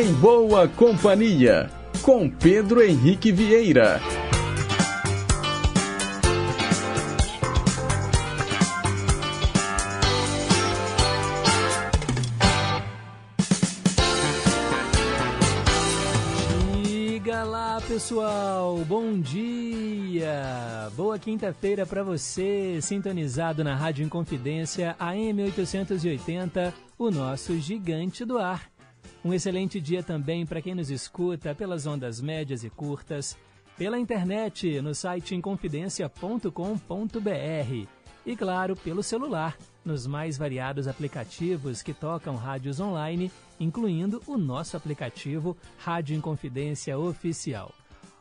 Em Boa Companhia, com Pedro Henrique Vieira. Diga lá, pessoal, bom dia! Boa quinta-feira para você, sintonizado na Rádio Inconfidência AM 880, o nosso gigante do ar. Um excelente dia também para quem nos escuta pelas ondas médias e curtas, pela internet no site inconfidencia.com.br e, claro, pelo celular nos mais variados aplicativos que tocam rádios online, incluindo o nosso aplicativo Rádio Inconfidência Oficial.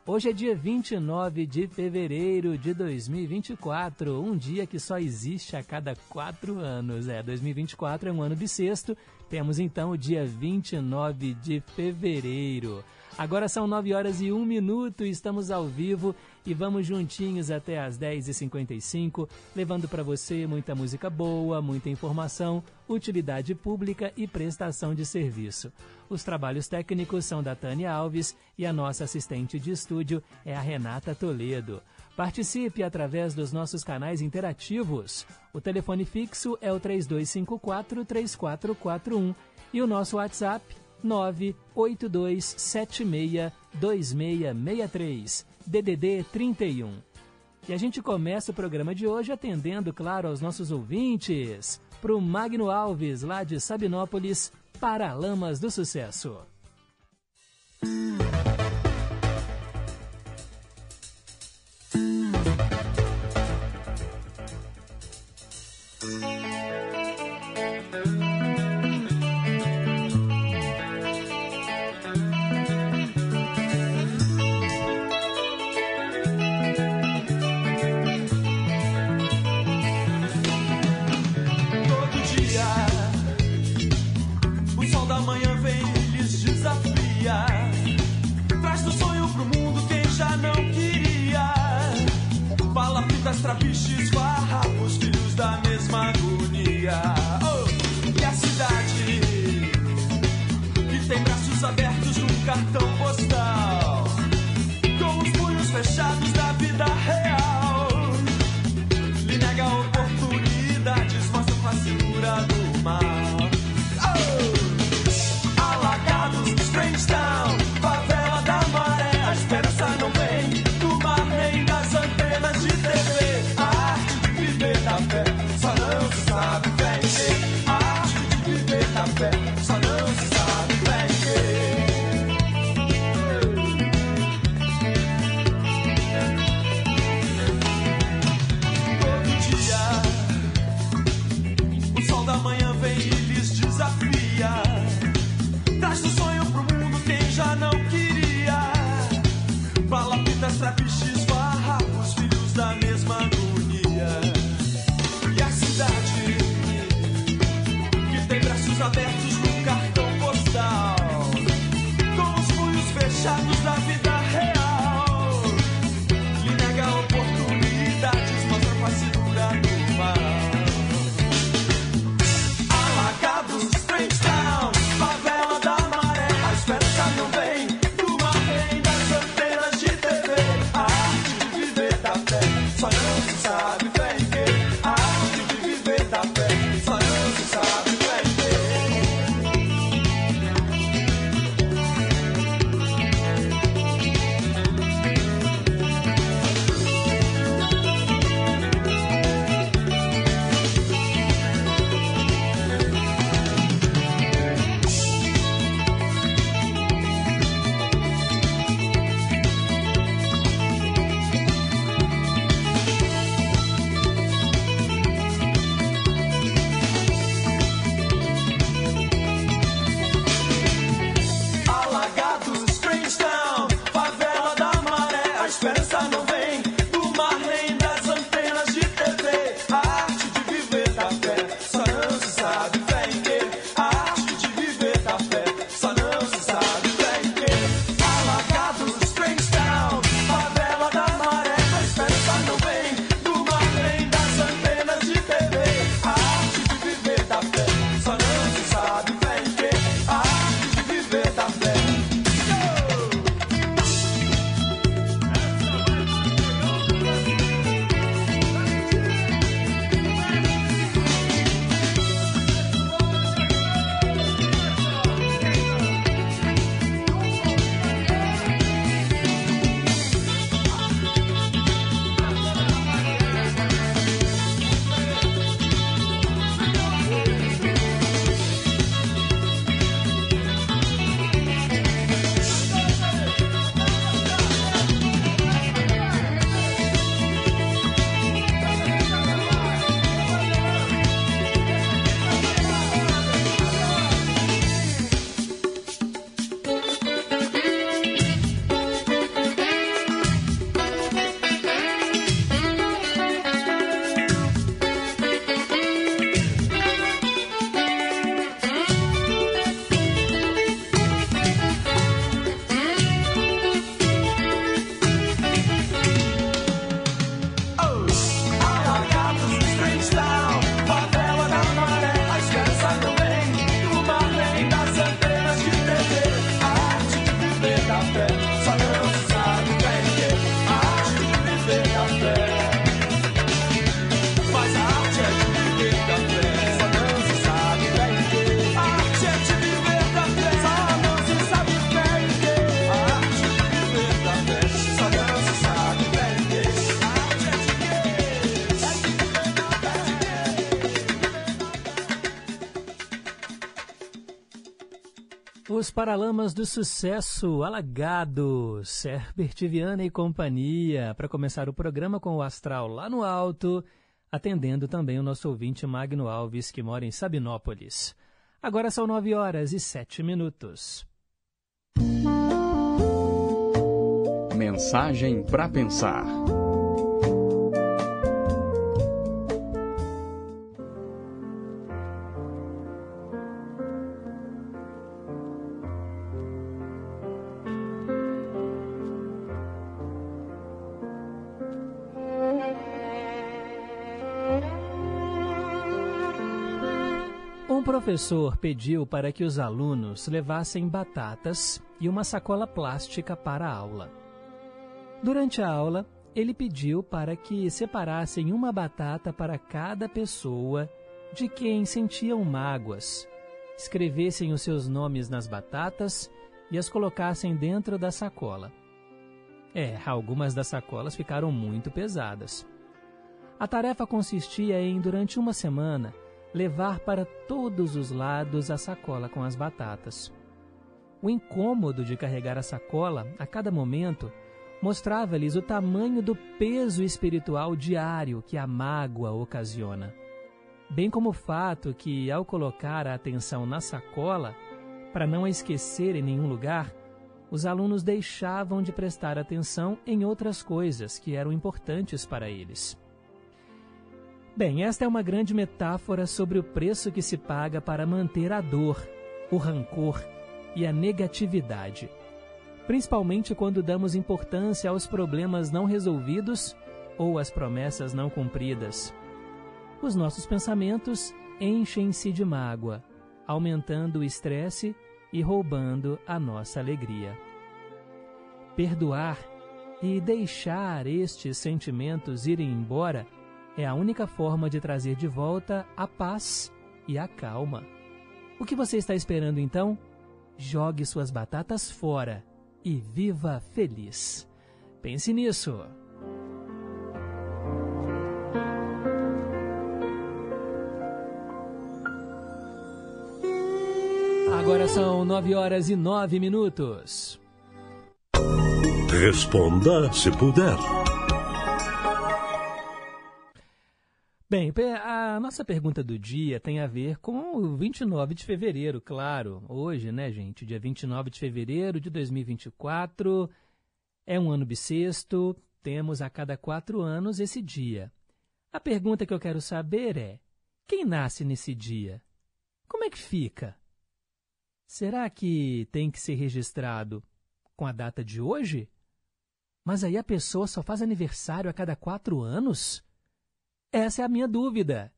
Hoje é dia 29 de fevereiro de 2024, um dia que só existe a cada quatro anos. É, 2024 é um ano bissexto, temos então o dia 29 de fevereiro. Agora são 9 horas e 1 minuto, estamos ao vivo e vamos juntinhos até às 10h55, levando para você muita música boa, muita informação, utilidade pública e prestação de serviço. Os trabalhos técnicos são da Tânia Alves e a nossa assistente de estúdio é a Renata Toledo. Participe através dos nossos canais interativos. O telefone fixo é o 3254-3441 e o nosso WhatsApp 982762663, DDD 31. E a gente começa o programa de hoje atendendo, claro, aos nossos ouvintes. Para o Magno Alves, lá de Sabinópolis, Paralamas do Sucesso. Todo cartão postal. Com os punhos fechados Os Paralamas do Sucesso, Alagados, Herbert Viana e companhia, para começar o programa com o astral lá no alto, atendendo também o nosso ouvinte Magno Alves, que mora em Sabinópolis. Agora são nove horas e sete minutos. Mensagem para pensar. Professor pediu para que os alunos levassem batatas e uma sacola plástica para a aula. Durante a aula, ele pediu para que separassem uma batata para cada pessoa de quem sentiam mágoas, escrevessem os seus nomes nas batatas e as colocassem dentro da sacola. É, algumas das sacolas ficaram muito pesadas. A tarefa consistia em, durante uma semana, levar para todos os lados a sacola com as batatas. O incômodo de carregar a sacola a cada momento mostrava-lhes o tamanho do peso espiritual diário que a mágoa ocasiona. Bem como o fato que, ao colocar a atenção na sacola, para não a esquecer em nenhum lugar, os alunos deixavam de prestar atenção em outras coisas que eram importantes para eles. Bem, esta é uma grande metáfora sobre o preço que se paga para manter a dor, o rancor e a negatividade, principalmente quando damos importância aos problemas não resolvidos ou às promessas não cumpridas. Os nossos pensamentos enchem-se de mágoa, aumentando o estresse e roubando a nossa alegria. Perdoar e deixar estes sentimentos irem embora é a única forma de trazer de volta a paz e a calma. O que você está esperando então? Jogue suas batatas fora e viva feliz. Pense nisso. Agora são nove horas e nove minutos. Responda se puder. Bem, a nossa pergunta do dia tem a ver com o 29 de fevereiro, claro. Hoje, né, gente? Dia 29 de fevereiro de 2024. É um ano bissexto, temos a cada quatro anos esse dia. A pergunta que eu quero saber é: quem nasce nesse dia? Como é que fica? Será que tem que ser registrado com a data de hoje? Mas aí a pessoa só faz aniversário a cada quatro anos? Essa é a minha dúvida.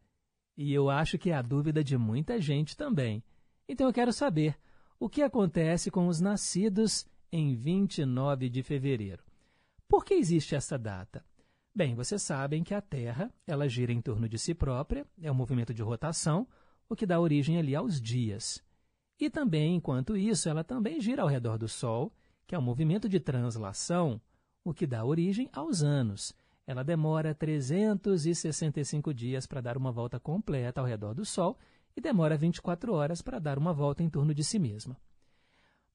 E eu acho que é a dúvida de muita gente também. Então eu quero saber o que acontece com os nascidos em 29 de fevereiro. Por que existe essa data? Bem, vocês sabem que a Terra ela gira em torno de si própria, é um movimento de rotação, o que dá origem ali aos dias. E também, enquanto isso, ela também gira ao redor do Sol, que é um movimento de translação, o que dá origem aos anos. Ela demora 365 dias para dar uma volta completa ao redor do Sol e demora 24 horas para dar uma volta em torno de si mesma.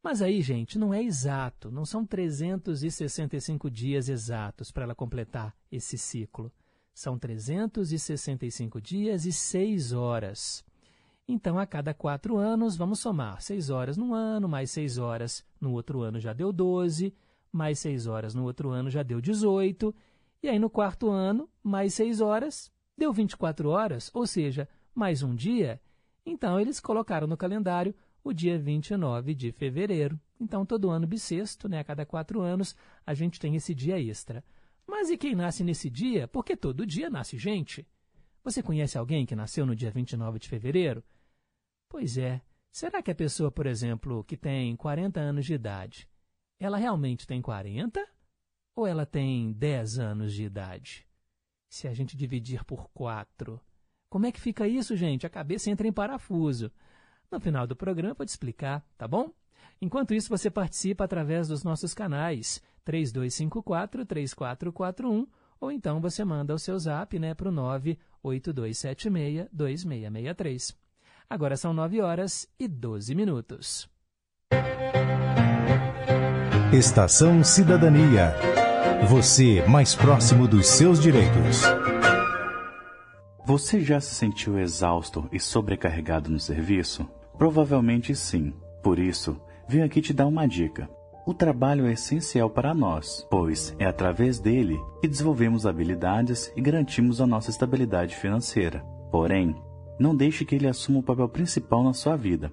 Mas aí, gente, não é exato, não são 365 dias exatos para ela completar esse ciclo. São 365 dias e 6 horas. Então, a cada quatro anos, vamos somar 6 horas num ano, mais 6 horas no outro ano já deu 12, mais 6 horas no outro ano já deu 18, e aí, no quarto ano, mais seis horas, deu 24 horas, ou seja, mais um dia. Então, eles colocaram no calendário o dia 29 de fevereiro. Então, todo ano bissexto, né, a cada quatro anos, a gente tem esse dia extra. Mas e quem nasce nesse dia? Porque todo dia nasce gente. Você conhece alguém que nasceu no dia 29 de fevereiro? Pois é. Será que a pessoa, por exemplo, que tem 40 anos de idade, ela realmente tem 40 ou ela tem 10 anos de idade? Se a gente dividir por 4, como é que fica isso, gente? A cabeça entra em parafuso. No final do programa eu vou te explicar, tá bom? Enquanto isso, você participa através dos nossos canais 3254-3441 ou então você manda o seu zap né, para o 98276-2663. Agora são 9 horas e 12 minutos. Estação Cidadania. Você mais próximo dos seus direitos. Você já se sentiu exausto e sobrecarregado no serviço? Provavelmente sim. Por isso, venho aqui te dar uma dica. O trabalho é essencial para nós, pois é através dele que desenvolvemos habilidades e garantimos a nossa estabilidade financeira. Porém, não deixe que ele assuma o papel principal na sua vida.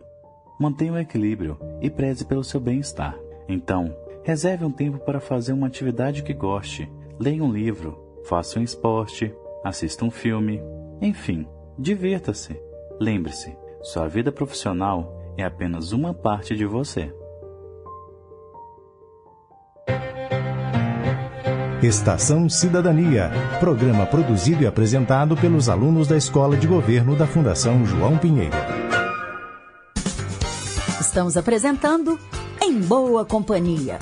Mantenha o equilíbrio e preze pelo seu bem-estar. Então, reserve um tempo para fazer uma atividade que goste, leia um livro, faça um esporte, assista um filme, enfim, divirta-se. Lembre-se, sua vida profissional é apenas uma parte de você. Estação Cidadania, programa produzido e apresentado pelos alunos da Escola de Governo da Fundação João Pinheiro. Estamos apresentando Em Boa Companhia.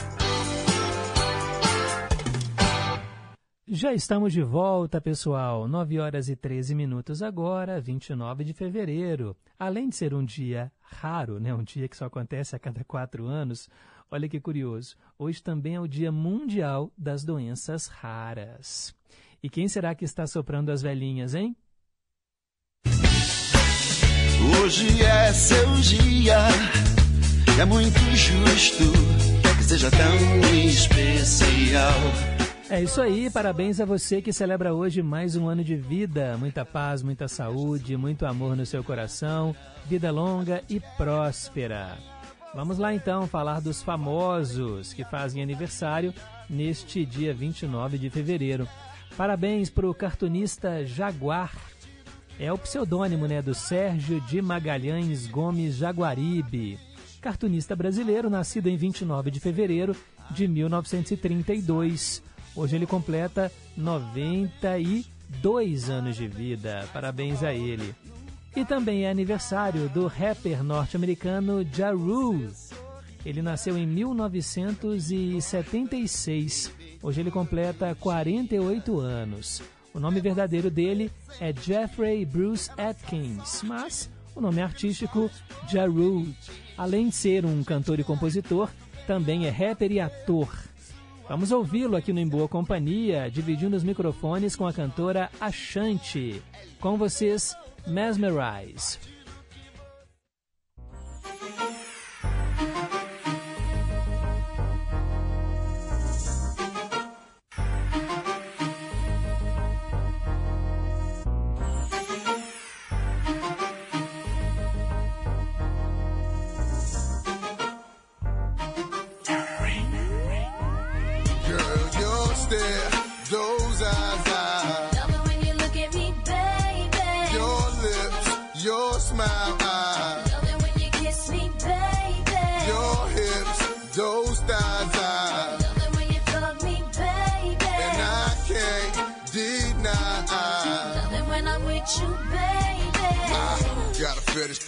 Já estamos de volta, pessoal. 9 horas e 13 minutos agora, 29 de fevereiro. Além de ser um dia raro, né, um dia que só acontece a cada quatro anos, Olha que curioso. Hoje também é o Dia Mundial das Doenças Raras. E quem será que está soprando as velhinhas, hein? Hoje é seu dia, é muito justo que seja tão especial. É isso aí, parabéns a você que celebra hoje mais um ano de vida. Muita paz, muita saúde, muito amor no seu coração, vida longa e próspera. Vamos lá então falar dos famosos que fazem aniversário neste dia 29 de fevereiro. Parabéns para o cartunista Jaguar. É o pseudônimo né, do Sérgio de Magalhães Gomes Jaguaribe. Cartunista brasileiro, nascido em 29 de fevereiro de 1932. Hoje ele completa 92 anos de vida. Parabéns a ele. E também é aniversário do rapper norte-americano Ja Rule. Ele nasceu em 1976. Hoje ele completa 48 anos. O nome verdadeiro dele é Jeffrey Bruce Atkins, mas o nome artístico Ja Rule. Além de ser um cantor e compositor, também é rapper e ator. Vamos ouvi-lo aqui no Em Boa Companhia, dividindo os microfones com a cantora Ashanti. Com vocês, Mesmerize.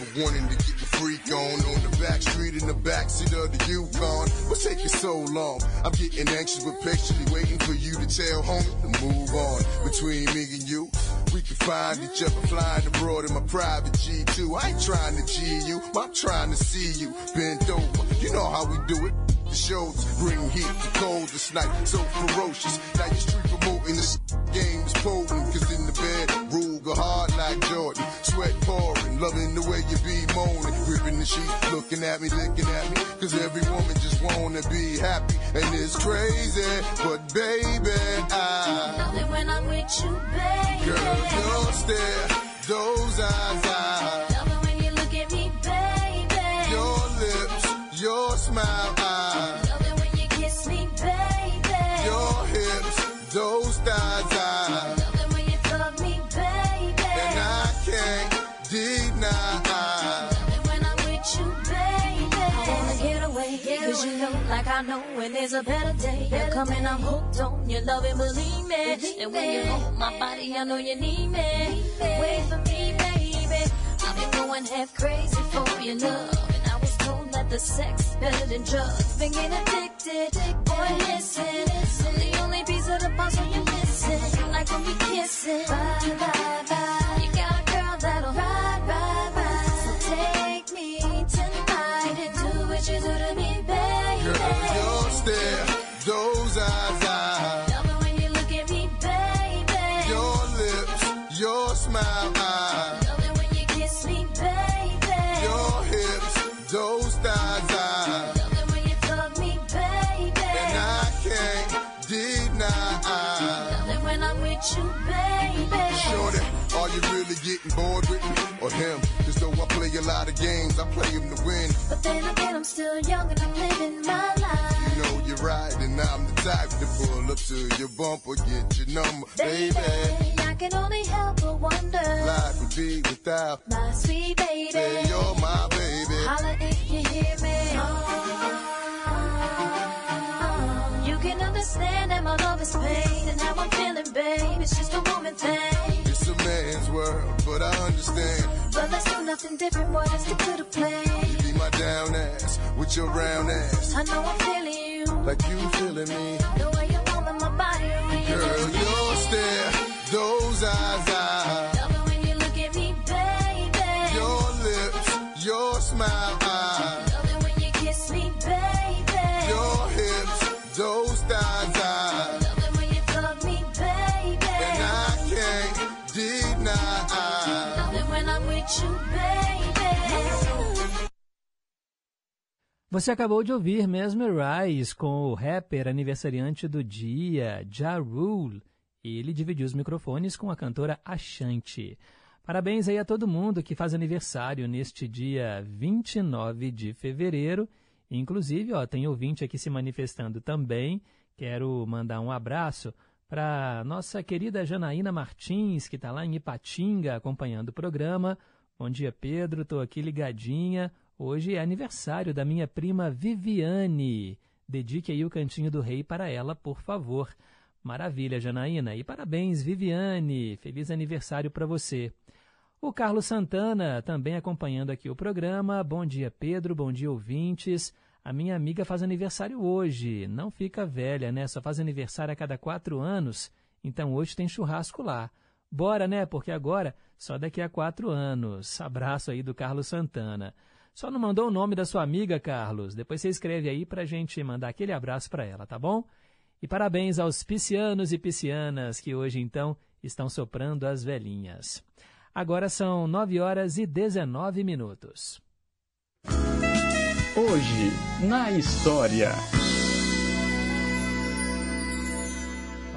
For wanting to get the freak on on the back street in the backseat of the Yukon. What's taking so long? I'm getting anxious but patiently waiting for you to tell homie to move on. Between me and you, we can find each other flying abroad in my private G2. I ain't trying to G you, I'm trying to see you bent over. You know how we do it. The shows bring heat to cold this night, so ferocious. Now you're street promoting this game is potent, cause in the bed, Ruger hard like Jordan. Sweat pouring, loving the way you be moaning. Gripping the sheet, looking at me, looking at me. Cause every woman just wanna be happy. And it's crazy, but baby, I love it when I'm with you, baby. Girl, your stare, those eyes, I like I know when there's a better day. You're coming, I'm hooked on your love and believe me. Believe And when you hold my body, I know you need me. Need me. Wait for me, baby. I've been going half crazy for your love. And I was told that the sex better than drugs. Been getting addicted. Boy, listen. I'm the only piece of the puzzle you're missing. Like when we kissing. Bye, bye, bye. stare, those eyes, I love it when you look at me, baby. Your lips, your smile, I love it when you kiss me, baby. Your hips, those thighs, I love it when you tug me, baby. And I can't deny, I love it when I'm with you, baby. Shorty, are you really getting bored with me or him? Just though I play a lot of games, I play him to win. But then again, I'm still young and I'm living my life. You you're and I'm the type to pull up to your bumper, get your number, baby. Baby, I can only help but wonder. Life would be without. My sweet baby. Say you're my baby. Holla if you hear me. You can understand that my love is pain and how I'm feeling, babe. It's just a woman thing. It's a man's world, but I understand. But let's do nothing different, boy. Let's stick to the plan. You be my down ass with your round ass, I know I'm feeling you. Like you Você acabou de ouvir Mesmerize com o rapper aniversariante do dia, Ja Rule. Ele dividiu os microfones com a cantora Ashanti. Parabéns aí a todo mundo que faz aniversário neste dia 29 de fevereiro. Inclusive, ó, tem ouvinte aqui se manifestando também. Quero mandar um abraço para nossa querida Janaína Martins, que está lá em Ipatinga acompanhando o programa. Bom dia, Pedro. Estou aqui ligadinha. Hoje é aniversário da minha prima Viviane. Dedique aí o Cantinho do Rei para ela, por favor. Maravilha, Janaína. E parabéns, Viviane. Feliz aniversário para você. O Carlos Santana também acompanhando aqui o programa. Bom dia, Pedro. Bom dia, ouvintes. A minha amiga faz aniversário hoje. Não fica velha, né? Só faz aniversário a cada quatro anos. Então hoje tem churrasco lá. Bora, né? Porque agora só daqui a quatro anos. Abraço aí do Carlos Santana. Só não mandou o nome da sua amiga, Carlos. Depois você escreve aí para a gente mandar aquele abraço para ela, tá bom? E parabéns aos piscianos e piscianas que hoje, então, estão soprando as velhinhas. Agora são 9 horas e 19 minutos. Hoje, na história.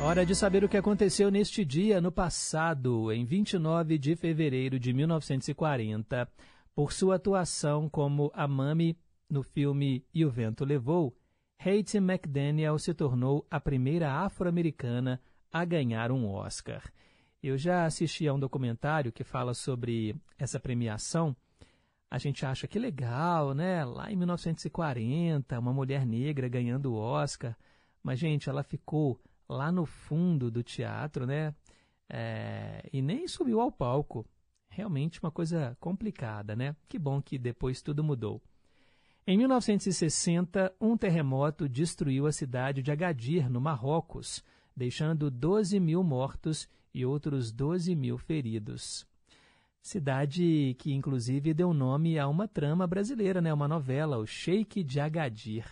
Hora de saber o que aconteceu neste dia no passado, em 29 de fevereiro de 1940. Por sua atuação como a Mami no filme E o Vento Levou, Hattie McDaniel se tornou a primeira afro-americana a ganhar um Oscar. Eu já assisti a um documentário que fala sobre essa premiação. A gente acha que legal, né? Lá em 1940, uma mulher negra ganhando o Oscar. Mas, gente, ela ficou lá no fundo do teatro, né? É, e nem subiu ao palco. Realmente uma coisa complicada, né? Que bom que depois tudo mudou. Em 1960, um terremoto destruiu a cidade de Agadir, no Marrocos, deixando 12 mil mortos e outros 12 mil feridos. Cidade que, inclusive, deu nome a uma trama brasileira, né? uma novela, O Sheik de Agadir.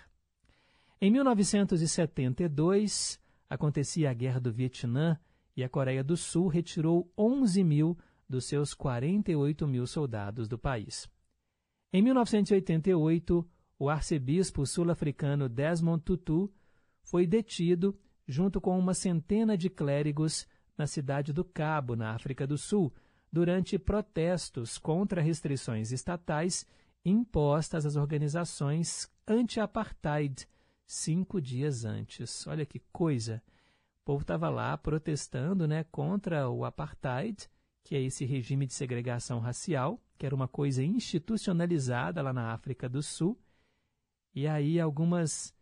Em 1972, acontecia a Guerra do Vietnã e a Coreia do Sul retirou 11 mil dos seus 48 mil soldados do país. Em 1988, o arcebispo sul-africano Desmond Tutu foi detido junto com uma centena de clérigos na cidade do Cabo, na África do Sul, durante protestos contra restrições estatais impostas às organizações anti-apartheid cinco dias antes. Olha que coisa! O povo estava lá protestando né, contra o apartheid, que é esse regime de segregação racial, que era uma coisa institucionalizada lá na África do Sul. E aí algumas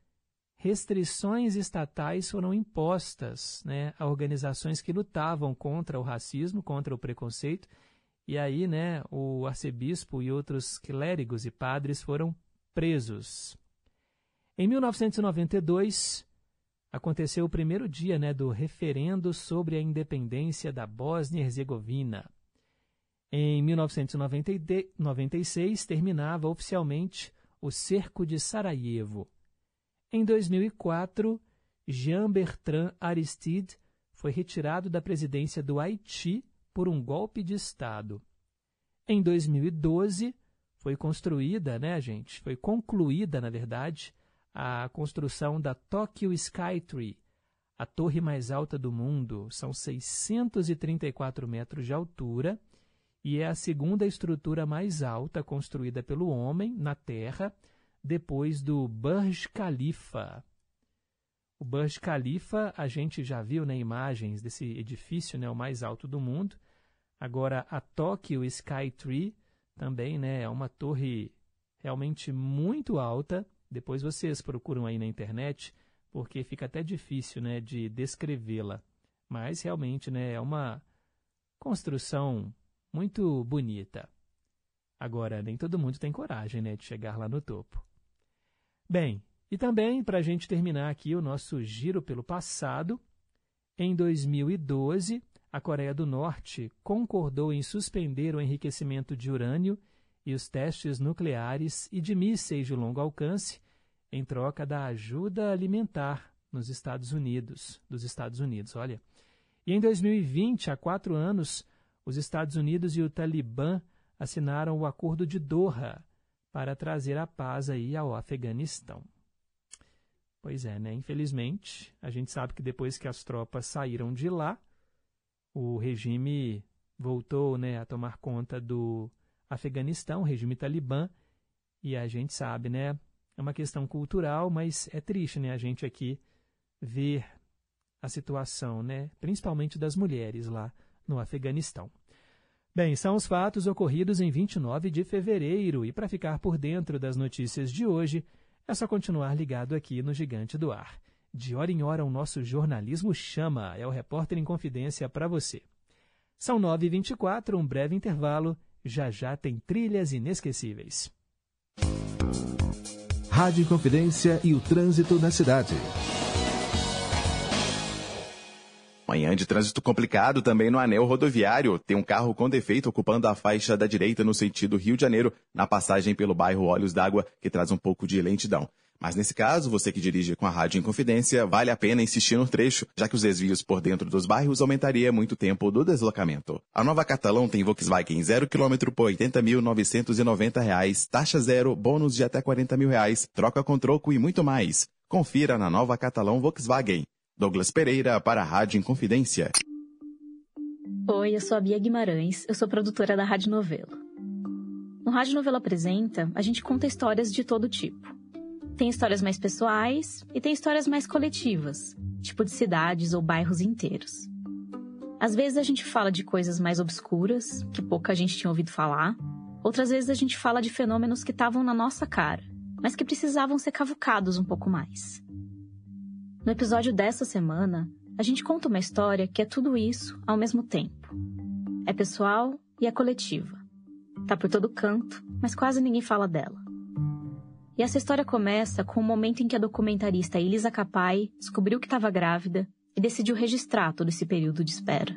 restrições estatais foram impostas né, a organizações que lutavam contra o racismo, contra o preconceito. E aí né, o arcebispo e outros clérigos e padres foram presos. Em 1992, aconteceu o primeiro dia né, do referendo sobre a independência da Bósnia e Herzegovina. Em 1996, terminava oficialmente o cerco de Sarajevo. Em 2004, Jean Bertrand Aristide foi retirado da presidência do Haiti por um golpe de Estado. Em 2012, foi construída, né, gente? Foi concluída, na verdade, a construção da Tokyo Skytree, a torre mais alta do mundo. São 634 metros de altura e é a segunda estrutura mais alta construída pelo homem na Terra, depois do Burj Khalifa. O Burj Khalifa, a gente já viu né, imagens desse edifício, né, o mais alto do mundo. Agora, a Tokyo Skytree também né, é uma torre realmente muito alta. Depois vocês procuram aí na internet, porque fica até difícil né, de descrevê-la. Mas realmente né, é uma construção muito bonita. Agora, nem todo mundo tem coragem né, de chegar lá no topo. Bem, e também, para a gente terminar aqui o nosso giro pelo passado, em 2012, a Coreia do Norte concordou em suspender o enriquecimento de urânio e os testes nucleares e de mísseis de longo alcance em troca da ajuda alimentar nos Estados Unidos, dos Estados Unidos, olha. E em 2020, há quatro anos, os Estados Unidos e o Talibã assinaram o Acordo de Doha para trazer a paz aí ao Afeganistão. Pois é, né? Infelizmente, a gente sabe que depois que as tropas saíram de lá, o regime voltou né, a tomar conta do Afeganistão, o regime talibã, e a gente sabe, né? É uma questão cultural, mas é triste, né? A gente aqui ver a situação, né? Principalmente das mulheres lá no Afeganistão. Bem, são os fatos ocorridos em 29 de fevereiro e para ficar por dentro das notícias de hoje, é só continuar ligado aqui no Gigante do Ar. De hora em hora, o nosso jornalismo chama, é o repórter em confidência para você. São 9h24, um breve intervalo, já já tem trilhas inesquecíveis. Rádio Confidência e o trânsito na cidade. Manhã de trânsito complicado também no anel rodoviário. Tem um carro com defeito ocupando a faixa da direita no sentido Rio de Janeiro, na passagem pelo bairro Olhos d'Água, que traz um pouco de lentidão. Mas nesse caso, você que dirige com a rádio em confidência, vale a pena insistir no trecho, já que os desvios por dentro dos bairros aumentaria muito o tempo do deslocamento. A nova Catalão tem Volkswagen 0 km por 80.990 reais, taxa zero, bônus de até 40 mil reais, troca com troco e muito mais. Confira na nova Catalão Volkswagen. Douglas Pereira para a Rádio Inconfidência. Oi, eu sou a Bia Guimarães, eu sou produtora da Rádio Novelo. No Rádio Novelo Apresenta, a gente conta histórias de todo tipo. Tem histórias mais pessoais e tem histórias mais coletivas, tipo de cidades ou bairros inteiros. Às vezes a gente fala de coisas mais obscuras, que pouca gente tinha ouvido falar, outras vezes a gente fala de fenômenos que estavam na nossa cara, mas que precisavam ser cavucados um pouco mais. No episódio dessa semana, a gente conta uma história que é tudo isso ao mesmo tempo. É pessoal e é coletiva. Tá por todo canto, mas quase ninguém fala dela. E essa história começa com o momento em que a documentarista Elisa Capai descobriu que estava grávida e decidiu registrar todo esse período de espera.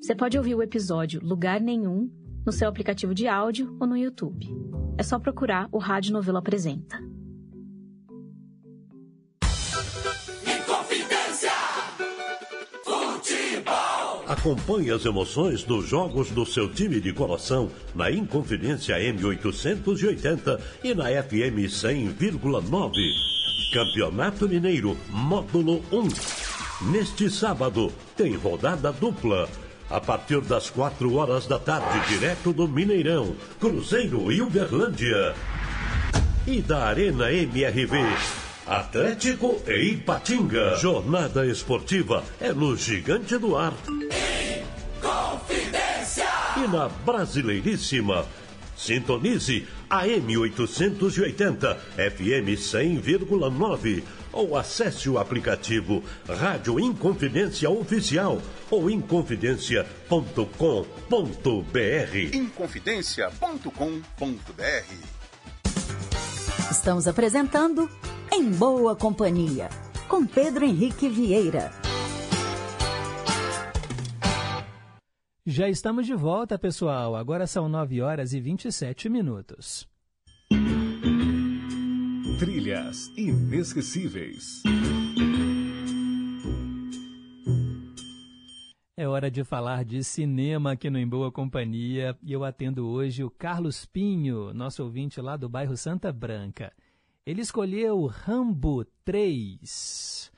Você pode ouvir o episódio Lugar Nenhum no seu aplicativo de áudio ou no YouTube. É só procurar o Rádio Novelo Apresenta. Acompanhe as emoções dos jogos do seu time de coração na Inconfidência M880 e na FM 100,9. Campeonato Mineiro, módulo 1. Neste sábado, tem rodada dupla. A partir das 4 horas da tarde, direto do Mineirão, Cruzeiro e Uberlândia. E da Arena MRV. Atlético e Ipatinga. Jornada esportiva é no Gigante do Ar. Confidência! E na Brasileiríssima. Sintonize AM 880, FM 100,9 ou acesse o aplicativo Rádio Inconfidência Oficial ou inconfidencia.com.br. Inconfidência.com.br. Estamos apresentando Em Boa Companhia, com Pedro Henrique Vieira. Já estamos de volta, pessoal. Agora são 9 horas e 27 minutos. Trilhas inesquecíveis. É hora de falar de cinema aqui no Em Boa Companhia e eu atendo hoje o Carlos Pinho, nosso ouvinte lá do bairro Santa Branca. Ele escolheu Rambo 3.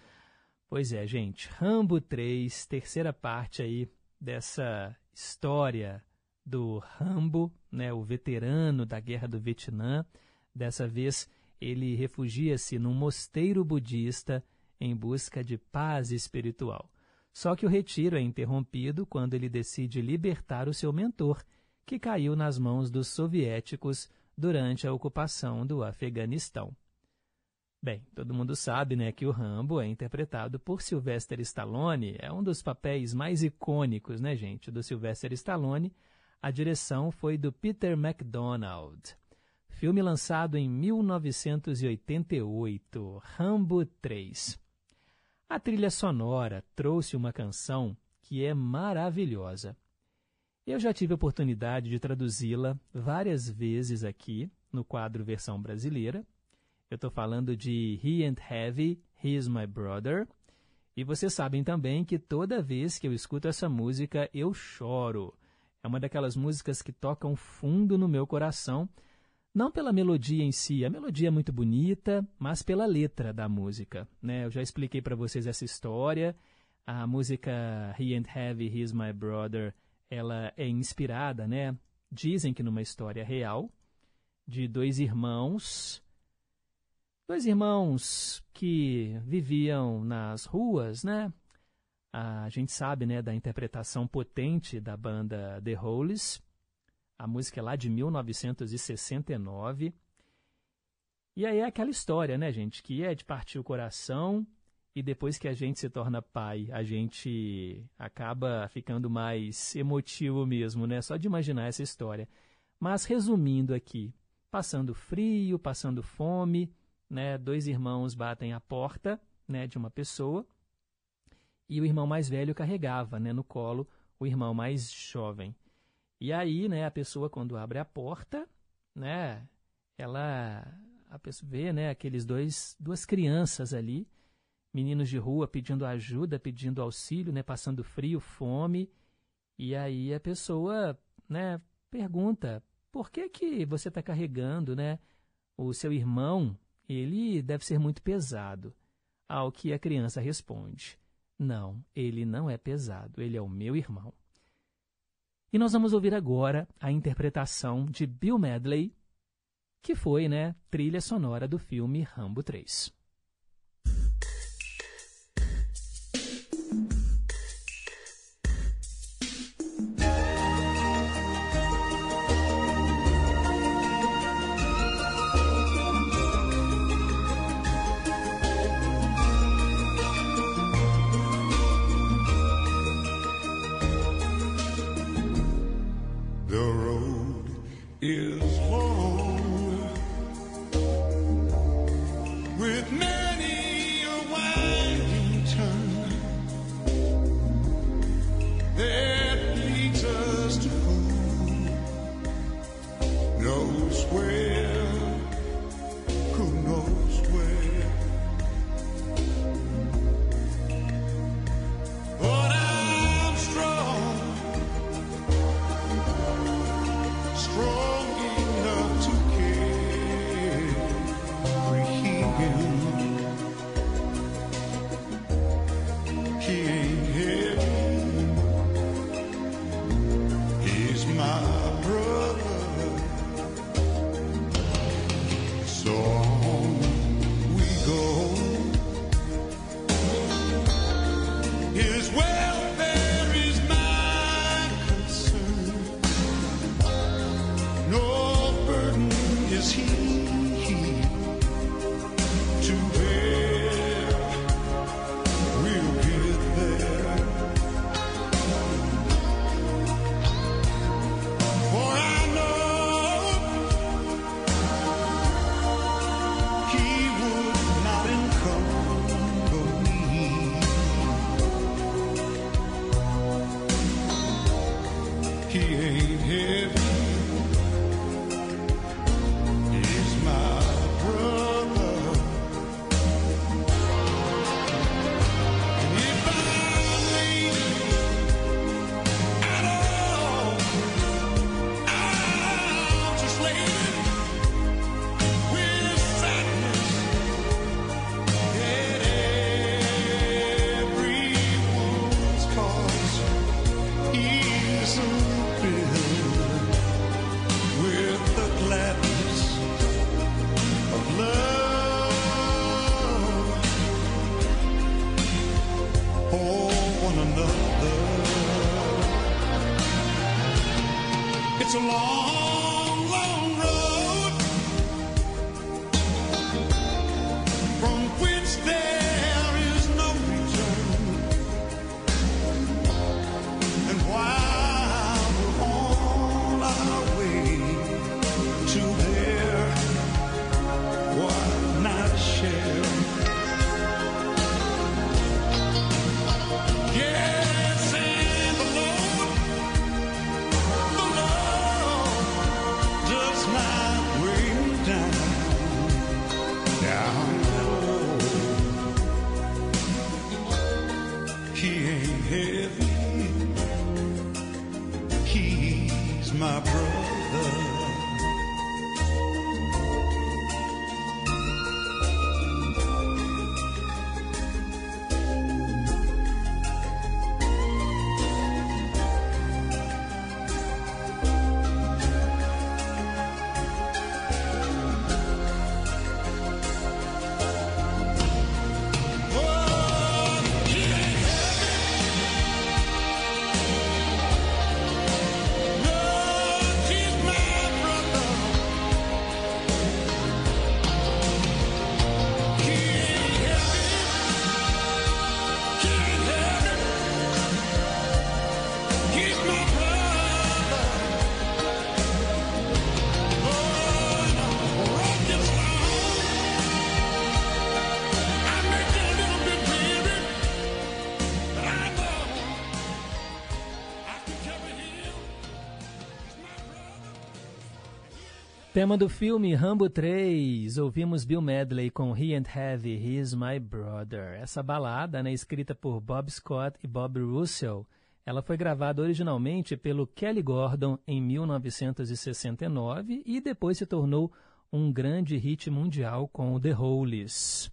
Pois é, gente, Rambo 3, terceira parte aí dessa história do Rambo, né, o veterano da Guerra do Vietnã. Dessa vez, ele refugia-se num mosteiro budista em busca de paz espiritual. Só que o retiro é interrompido quando ele decide libertar o seu mentor, que caiu nas mãos dos soviéticos durante a ocupação do Afeganistão. Bem, todo mundo sabe né, que o Rambo é interpretado por Sylvester Stallone, é um dos papéis mais icônicos, né, gente, do Sylvester Stallone. A direção foi do Peter MacDonald. Filme lançado em 1988, Rambo 3. A trilha sonora trouxe uma canção que é maravilhosa. Eu já tive a oportunidade de traduzi-la várias vezes aqui no quadro versão brasileira. Eu estou falando de He and Heavy, He's My Brother. E vocês sabem também que toda vez que eu escuto essa música, eu choro. É uma daquelas músicas que tocam fundo no meu coração não pela melodia em si, a melodia é muito bonita, mas pela letra da música. Né? Eu já expliquei para vocês essa história. A música He and Heavy, He's My Brother, ela é inspirada, né? Dizem que numa história real de dois irmãos, dois irmãos que viviam nas ruas, né? A gente sabe, né, da interpretação potente da banda The Hollies a música é lá de 1969. E aí é aquela história, né, gente, que é de partir o coração e depois que a gente se torna pai, a gente acaba ficando mais emotivo mesmo, né? Só de imaginar essa história. Mas resumindo aqui, passando frio, passando fome, né? Dois irmãos batem a porta, né, de uma pessoa e o irmão mais velho carregava, né, no colo o irmão mais jovem. E aí, né, a pessoa quando abre a porta, né, ela a pessoa vê, né, aqueles dois duas crianças ali, meninos de rua pedindo ajuda, pedindo auxílio, né, passando frio, fome. E aí a pessoa, né, pergunta: "Por que que você está carregando, né, o seu irmão? Ele deve ser muito pesado." Ao que a criança responde: "Não, ele não é pesado, ele é o meu irmão." E nós vamos ouvir agora a interpretação de Bill Medley, que foi, né, trilha sonora do filme Rambo 3. you. Tema do filme Rambo 3, ouvimos Bill Medley com He and Heavy, He's My Brother. Essa balada, né, escrita por Bob Scott e Bob Russell, ela foi gravada originalmente pelo Kelly Gordon em 1969 e depois se tornou um grande hit mundial com The Hollies.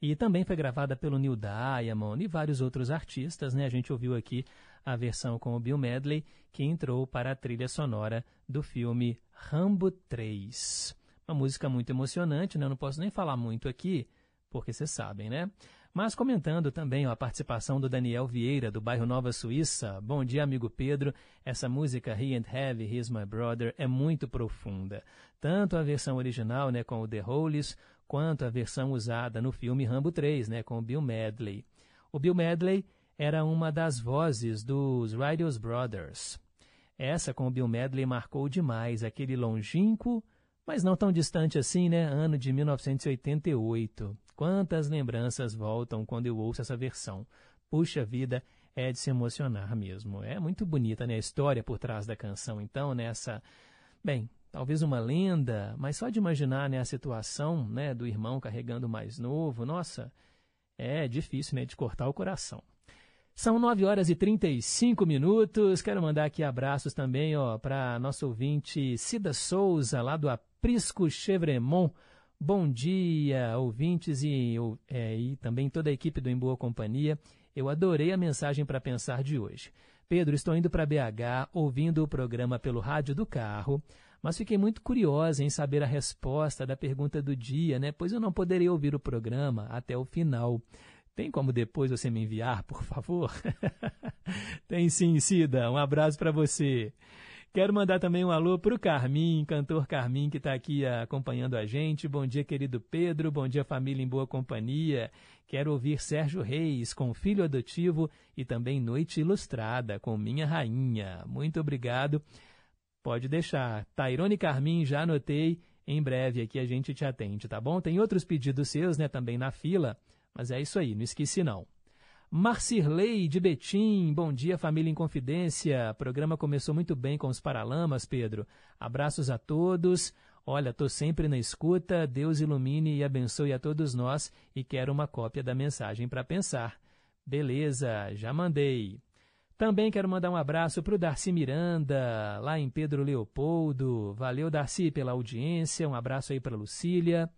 E também foi gravada pelo Neil Diamond e vários outros artistas, né? A gente ouviu aqui a versão com o Bill Medley, que entrou para a trilha sonora do filme Rambo 3. Uma música muito emocionante, né? Eu não posso nem falar muito aqui, porque vocês sabem, né? Mas comentando também ó, a participação do Daniel Vieira, do bairro Nova Suíça. Bom dia, amigo Pedro. Essa música He and Heavy, He's My Brother, é muito profunda. Tanto a versão original, né, com o The Hollies, quanto a versão usada no filme Rambo 3, né, com o Bill Medley. O Bill Medley era uma das vozes dos Radios Brothers. Essa com o Bill Medley marcou demais aquele longínquo, mas não tão distante assim, né? Ano de 1988. Quantas lembranças voltam quando eu ouço essa versão. Puxa vida, é de se emocionar mesmo. É muito bonita, né? A história por trás da canção, então, nessa. Bem, talvez uma lenda, mas só de imaginar né, a situação né, do irmão carregando mais novo, nossa, é difícil né, de cortar o coração. São 9 horas e 35 minutos. Quero mandar aqui abraços também para nosso ouvinte Cida Souza, lá do Aprisco Chevremont. Bom dia, ouvintes e, é, e também toda a equipe do Em Boa Companhia. Eu adorei a mensagem para pensar de hoje. Pedro, estou indo para BH, ouvindo o programa pelo rádio do carro, mas fiquei muito curiosa em saber a resposta da pergunta do dia, né? Pois eu não poderei ouvir o programa até o final. Tem como depois você me enviar, por favor? Tem sim, Cida. Um abraço para você. Quero mandar também um alô para o Carmim, cantor Carmim, que está aqui acompanhando a gente. Bom dia, querido Pedro. Bom dia, família em boa companhia. Quero ouvir Sérgio Reis com Filho Adotivo e também Noite Ilustrada com Minha Rainha. Muito obrigado. Pode deixar. Tairone Carmim, já anotei. Em breve aqui a gente te atende, tá bom? Tem outros pedidos seus, né, também na fila. Mas é isso aí, não esqueci não. Marcirley de Betim, bom dia família em confidência. O programa começou muito bem com os Paralamas, Pedro. Abraços a todos. Olha, tô sempre na escuta. Deus ilumine e abençoe a todos nós e quero uma cópia da mensagem para pensar. Beleza, já mandei. Também quero mandar um abraço para o Darcy Miranda, lá em Pedro Leopoldo. Valeu, Darcy, pela audiência. Um abraço aí para Lucília.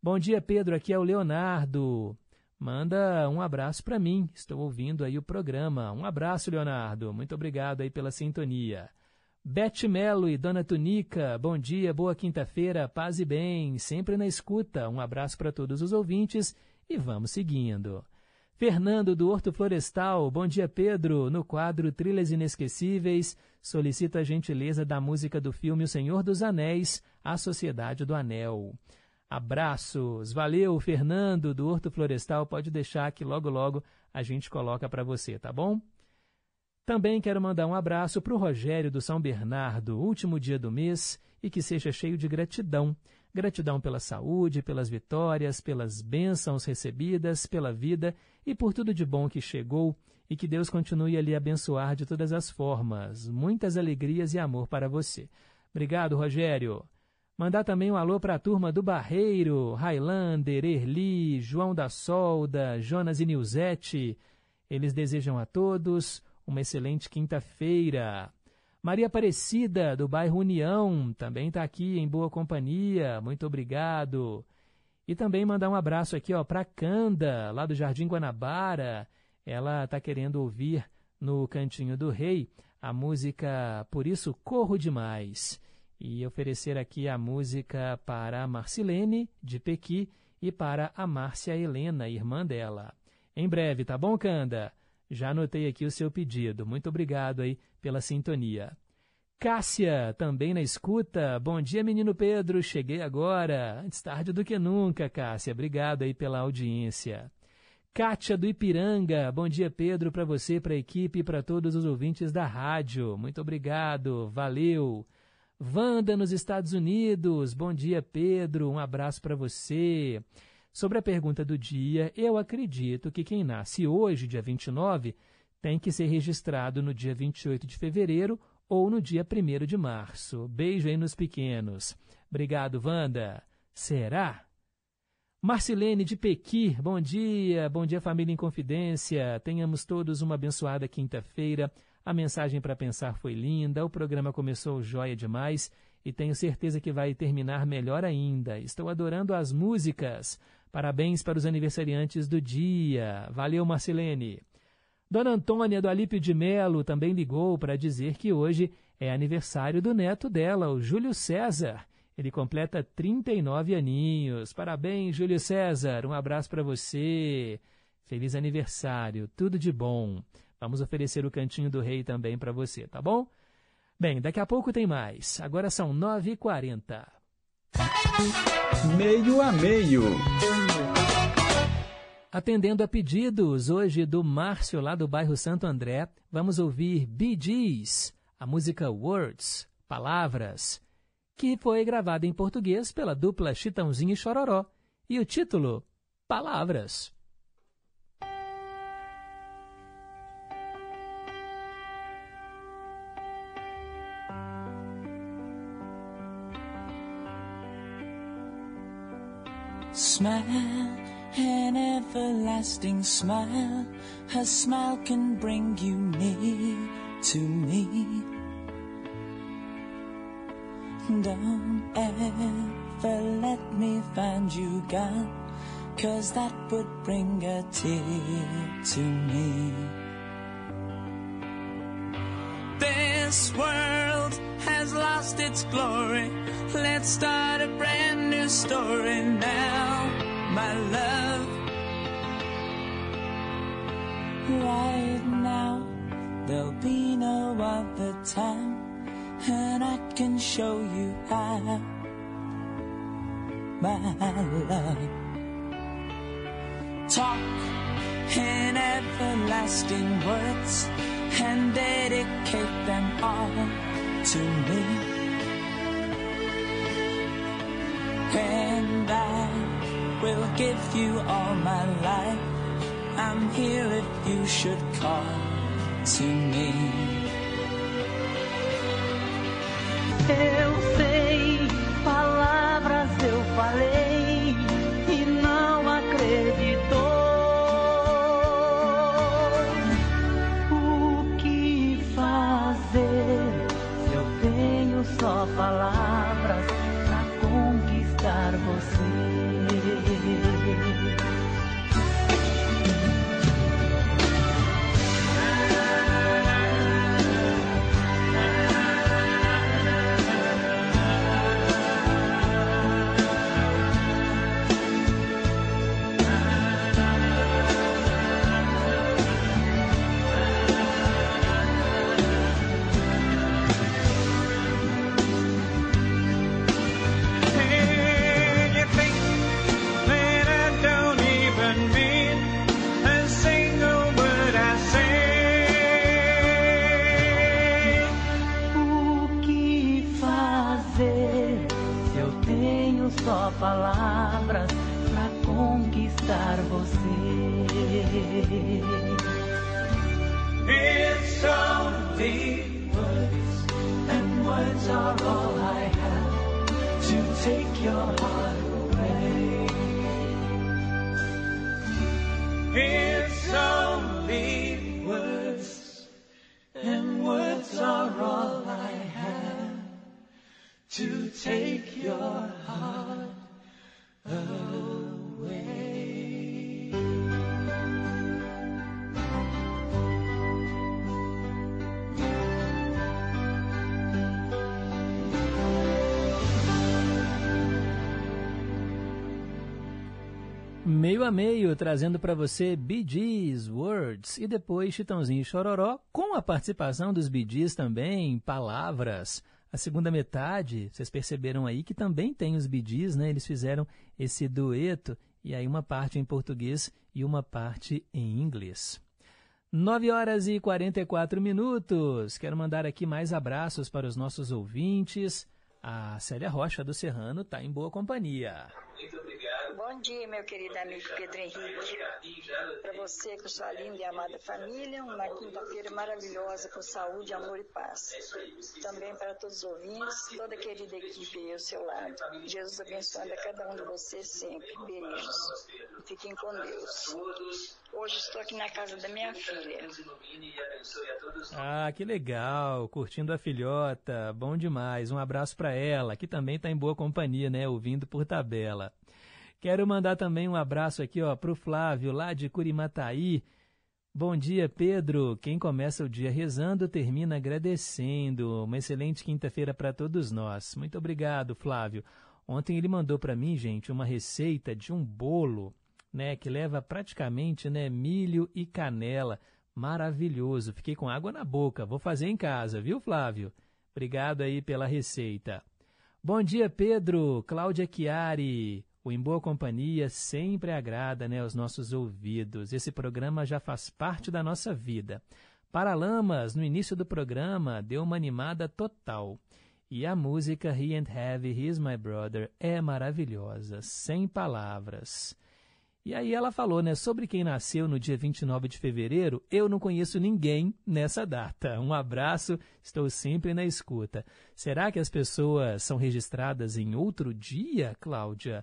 Bom dia, Pedro. Aqui é o Leonardo. Manda um abraço para mim. Estou ouvindo aí o programa. Um abraço, Leonardo. Muito obrigado aí pela sintonia. Beth Melo e Dona Tunica, bom dia, boa quinta-feira, paz e bem, sempre na escuta. Um abraço para todos os ouvintes e vamos seguindo. Fernando do Horto Florestal, bom dia Pedro. No quadro Trilhas Inesquecíveis, solicita a gentileza da música do filme O Senhor dos Anéis, A Sociedade do Anel. Abraços, valeu Fernando do Horto Florestal, pode deixar que logo logo a gente coloca para você, tá bom? Também quero mandar um abraço para o Rogério do São Bernardo, último dia do mês, e que seja cheio de gratidão. Gratidão pela saúde, pelas vitórias, pelas bênçãos recebidas, pela vida e por tudo de bom que chegou e que Deus continue a lhe abençoar de todas as formas. Muitas alegrias e amor para você. Obrigado, Rogério. Mandar também um alô para a turma do Barreiro, Highlander, Erli, João da Solda, Jonas e Nilzete. Eles desejam a todos uma excelente quinta-feira. Maria Aparecida, do bairro União, também está aqui em boa companhia. Muito obrigado. E também mandar um abraço aqui para Canda, lá do Jardim Guanabara. Ela está querendo ouvir no Cantinho do Rei a música Por Isso Corro Demais. E oferecer aqui a música para a Marcilene, de Pequi, e para a Márcia Helena, irmã dela. Em breve, tá bom, Canda? Já anotei aqui o seu pedido. Muito obrigado aí pela sintonia. Cássia, também na escuta. Bom dia, menino Pedro. Cheguei agora. Antes tarde do que nunca, Cássia. Obrigado aí pela audiência. Kátia do Ipiranga. Bom dia, Pedro, para você, para a equipe e para todos os ouvintes da rádio. Muito obrigado. Valeu. Wanda nos Estados Unidos. Bom dia, Pedro. Um abraço para você. Sobre a pergunta do dia, eu acredito que quem nasce hoje, dia 29, tem que ser registrado no dia 28 de fevereiro ou no dia 1 de março. Beijo aí nos pequenos. Obrigado, Wanda. Será? Marcilene de Pequi, bom dia, bom dia família em confidência. Tenhamos todos uma abençoada quinta-feira. A mensagem para pensar foi linda, o programa começou joia demais e tenho certeza que vai terminar melhor ainda. Estou adorando as músicas. Parabéns para os aniversariantes do dia. Valeu, Marcelene. Dona Antônia do Alípio de Melo também ligou para dizer que hoje é aniversário do neto dela, o Júlio César. Ele completa 39 aninhos. Parabéns, Júlio César. Um abraço para você. Feliz aniversário. Tudo de bom. Vamos oferecer o Cantinho do Rei também para você, tá bom? Bem, daqui a pouco tem mais. Agora são 9h40. Meio a meio. Atendendo a pedidos hoje do Márcio, lá do bairro Santo André, vamos ouvir Bee Gees, a música Words, Palavras, que foi gravada em português pela dupla Chitãozinho e Chororó, e o título Palavras. Smile, an everlasting smile. Her smile can bring you near to me. Don't ever let me find you gone, cause that would bring a tear to me. This world has lost its glory. Let's start a brand new story now, my love. Right now, there'll be no other time, and I can show you how, my love. Talk in everlasting words and dedicate them all to me. And I will give you all my life. I'm here if you should call to me. Words are all I have to take your heart away. It's only Meio a meio, trazendo para você Bee Words, e depois Chitãozinho e Chororó, com a participação dos Bee também, Palavras. A segunda metade, vocês perceberam aí que também tem os Bee né? Eles fizeram esse dueto, e aí uma parte em português e uma parte em inglês. 9 horas e 44 minutos. Quero mandar aqui mais abraços para os nossos ouvintes. A Célia Rocha do Serrano está em boa companhia. Bom dia, meu querido amigo Pedro Henrique. Para você, com sua linda e amada família, uma quinta-feira maravilhosa com saúde, amor e paz. Também para todos os ouvintes, toda a querida equipe aí ao seu lado. Jesus abençoando a cada um de vocês sempre. Beijos. Fiquem com Deus. Hoje estou aqui na casa da minha filha. Ah, que legal, curtindo a filhota, bom demais. Um abraço para ela, que também está em boa companhia, né, ouvindo por tabela. Quero mandar também um abraço aqui, ó, pro Flávio, lá de Curimataí. Bom dia, Pedro. Quem começa o dia rezando termina agradecendo. Uma excelente quinta-feira para todos nós. Muito obrigado, Flávio. Ontem ele mandou para mim, gente, uma receita de um bolo, né, que leva praticamente, né, milho e canela. Maravilhoso. Fiquei com água na boca. Vou fazer em casa, viu, Flávio? Obrigado aí pela receita. Bom dia, Pedro. Cláudia Chiari. O Em Boa Companhia sempre agrada né, aos nossos ouvidos. Esse programa já faz parte da nossa vida. Paralamas, no início do programa, deu uma animada total. E a música He and Heavy, He's My Brother é maravilhosa, sem palavras. E aí ela falou, né, sobre quem nasceu no dia 29 de fevereiro, eu não conheço ninguém nessa data. Um abraço, estou sempre na escuta. Será que as pessoas são registradas em outro dia, Cláudia?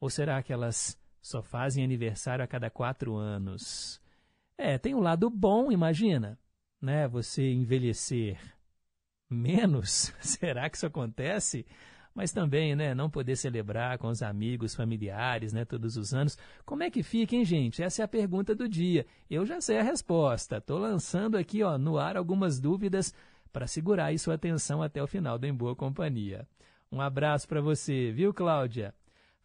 Ou será que elas só fazem aniversário a cada quatro anos? É, tem um lado bom, imagina, né? Você envelhecer menos. será que isso acontece? Mas também, né, não poder celebrar com os amigos, familiares, né, todos os anos. Como é que fica, hein, gente? Essa é a pergunta do dia. Eu já sei a resposta. Estou lançando aqui, ó, no ar algumas dúvidas para segurar aí sua atenção até o final do Em Boa Companhia. Um abraço para você, viu, Cláudia?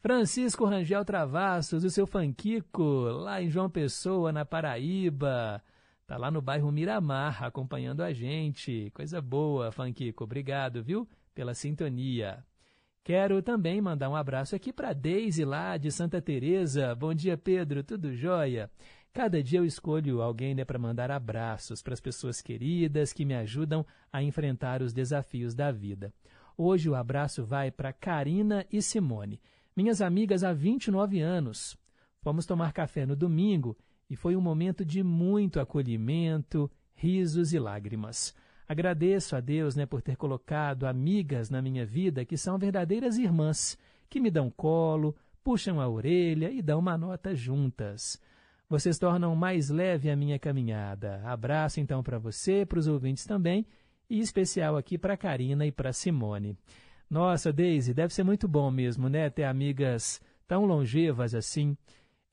Francisco Rangel Travassos, o seu Fanquico, lá em João Pessoa, na Paraíba. Tá lá no bairro Miramar, acompanhando a gente. Coisa boa, Fanquico. Obrigado, viu, pela sintonia. Quero também mandar um abraço aqui para Deise lá de Santa Teresa. Bom dia, Pedro. Tudo jóia? Cada dia eu escolho alguém né, para mandar abraços para as pessoas queridas que me ajudam a enfrentar os desafios da vida. Hoje o abraço vai para Karina e Simone, minhas amigas há 29 anos. Fomos tomar café no domingo e foi um momento de muito acolhimento, risos e lágrimas. Agradeço a Deus né, por ter colocado amigas na minha vida que são verdadeiras irmãs, que me dão colo, puxam a orelha e dão uma nota juntas. Vocês tornam mais leve a minha caminhada. Abraço então para você, para os ouvintes também, e especial aqui para Karina e para Simone. Nossa, Daisy, deve ser muito bom mesmo, né, ter amigas tão longevas assim.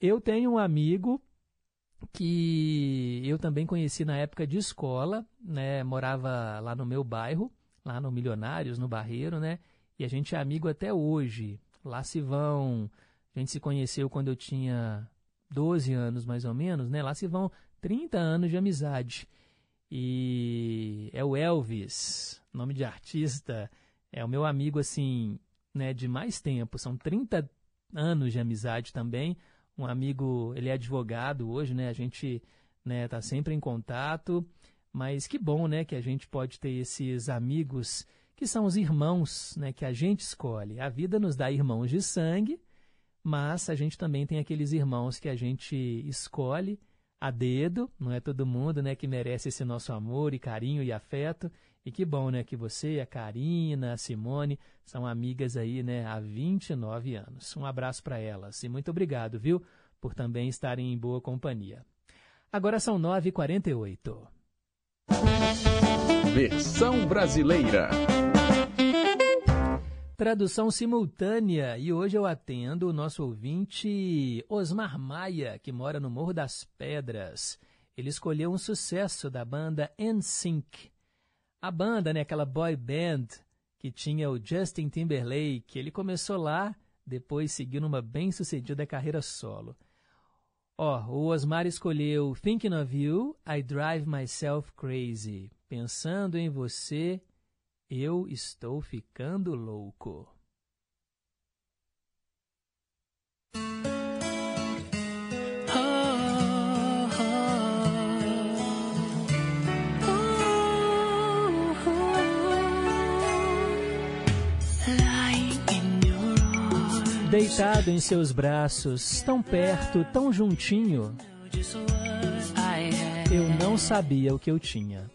Eu tenho um amigo que eu também conheci na época de escola, né? Morava lá no meu bairro, lá no Milionários, no Barreiro, né? E a gente é amigo até hoje. Lá se vão. A gente se conheceu quando eu tinha 12 anos, mais ou menos, né? Lá se vão 30 anos de amizade. E é o Elvis, nome de artista. É o meu amigo, assim, né, de mais tempo. São 30 anos de amizade também um amigo, ele é advogado hoje, né? A gente né, tá sempre em contato, mas que bom, né, que a gente pode ter esses amigos que são os irmãos, né, que a gente escolhe. A vida nos dá irmãos de sangue, mas a gente também tem aqueles irmãos que a gente escolhe, a dedo, não é todo mundo, né, que merece esse nosso amor e carinho e afeto. E que bom, né, que você, a Karina, a Simone são amigas aí, né, há 29 anos. Um abraço para elas e muito obrigado, viu, por também estarem em boa companhia. Agora são 9h48. Versão brasileira. Tradução simultânea e hoje eu atendo o nosso ouvinte Osmar Maia, que mora no Morro das Pedras. Ele escolheu um sucesso da banda NSYNC. A banda, né, aquela boy band que tinha o Justin Timberlake, ele começou lá, depois seguiu numa bem-sucedida carreira solo. Ó, o Osmar escolheu Thinking of You, I Drive Myself Crazy. Pensando em você, eu estou ficando louco. Deitado em seus braços, tão perto, tão juntinho, eu não sabia o que eu tinha.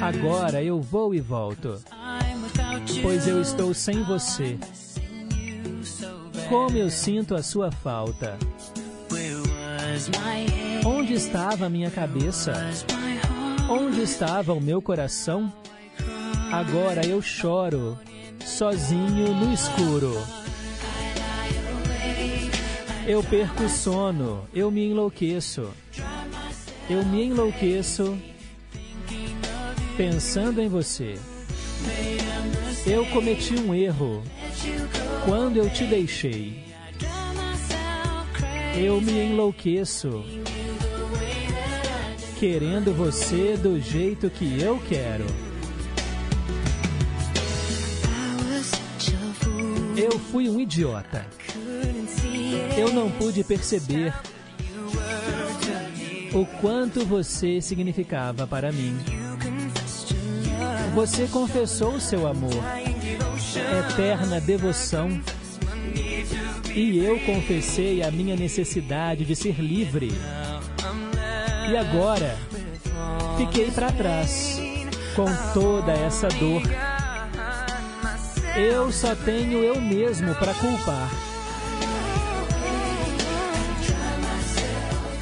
Agora eu vou e volto, pois eu estou sem você. Como eu sinto a sua falta. Onde estava a minha cabeça? Onde estava o meu coração? Agora eu choro, sozinho no escuro. Eu perco o sono, eu me enlouqueço. Eu me enlouqueço pensando em você. Eu cometi um erro quando eu te deixei. Eu me enlouqueço querendo você do jeito que eu quero. Eu fui um idiota. Eu não pude perceber o quanto você significava para mim. Você confessou seu amor, eterna devoção, e eu confessei a minha necessidade de ser livre. E agora, fiquei para trás com toda essa dor. Eu só tenho eu mesmo para culpar.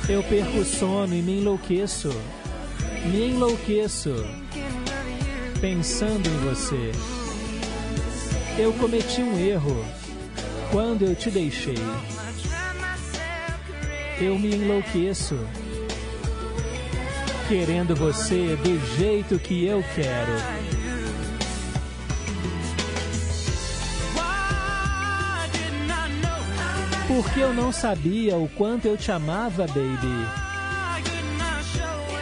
Eu perco o sono e me enlouqueço. Me enlouqueço pensando em você. Eu cometi um erro quando eu te deixei. Eu me enlouqueço querendo você do jeito que eu quero. Porque eu não sabia o quanto eu te amava, baby.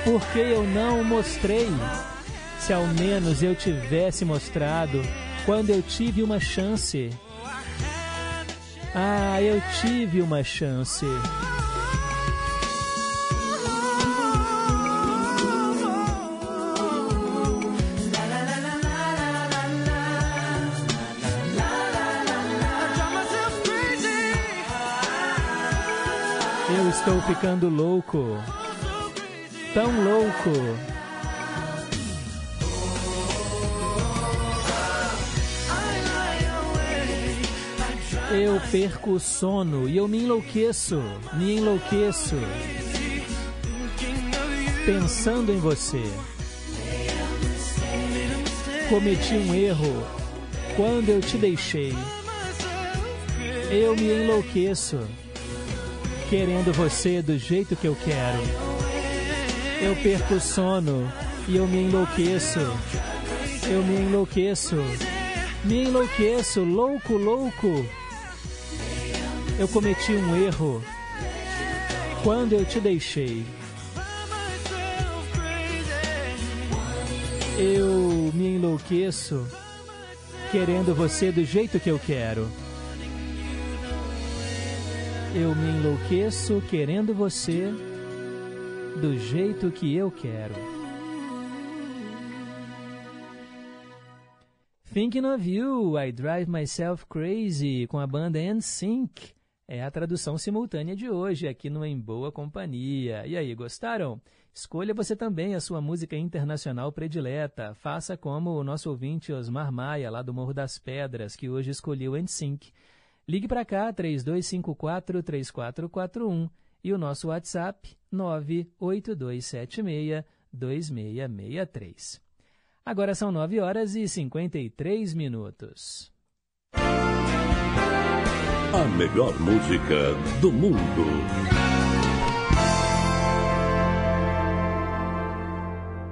Porque eu não mostrei. Se ao menos eu tivesse mostrado quando eu tive uma chance. Ah, eu tive uma chance. Estou ficando louco. Tão louco. Eu perco o sono e eu me enlouqueço, me enlouqueço. Pensando em você. Cometi um erro quando eu te deixei. Eu me enlouqueço querendo você do jeito que eu quero. Eu perco o sono e eu me enlouqueço. Eu me enlouqueço. Me enlouqueço, louco, louco. Eu cometi um erro quando eu te deixei. Eu me enlouqueço querendo você do jeito que eu quero. Eu me enlouqueço querendo você do jeito que eu quero. Thinking of You, I Drive Myself Crazy, com a banda NSYNC. É a tradução simultânea de hoje aqui no Em Boa Companhia. E aí, gostaram? Escolha você também a sua música internacional predileta. Faça como o nosso ouvinte Osmar Maia, lá do Morro das Pedras, que hoje escolheu NSYNC. Ligue para cá, 3254-3441 e o nosso WhatsApp, 98276-2663. Agora são 9 horas e 53 minutos. A melhor música do mundo.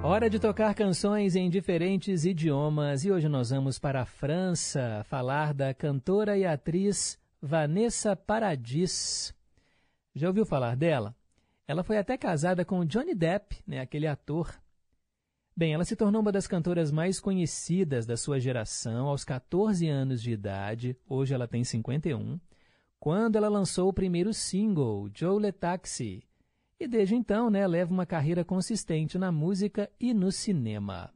Hora de tocar canções em diferentes idiomas e hoje nós vamos para a França falar da cantora e atriz Vanessa Paradis. Já ouviu falar dela? Ela foi até casada com Johnny Depp, né, aquele ator. Bem, ela se tornou uma das cantoras mais conhecidas da sua geração aos 14 anos de idade, hoje ela tem 51, quando ela lançou o primeiro single, Joe Le Taxi, e desde então né, leva uma carreira consistente na música e no cinema.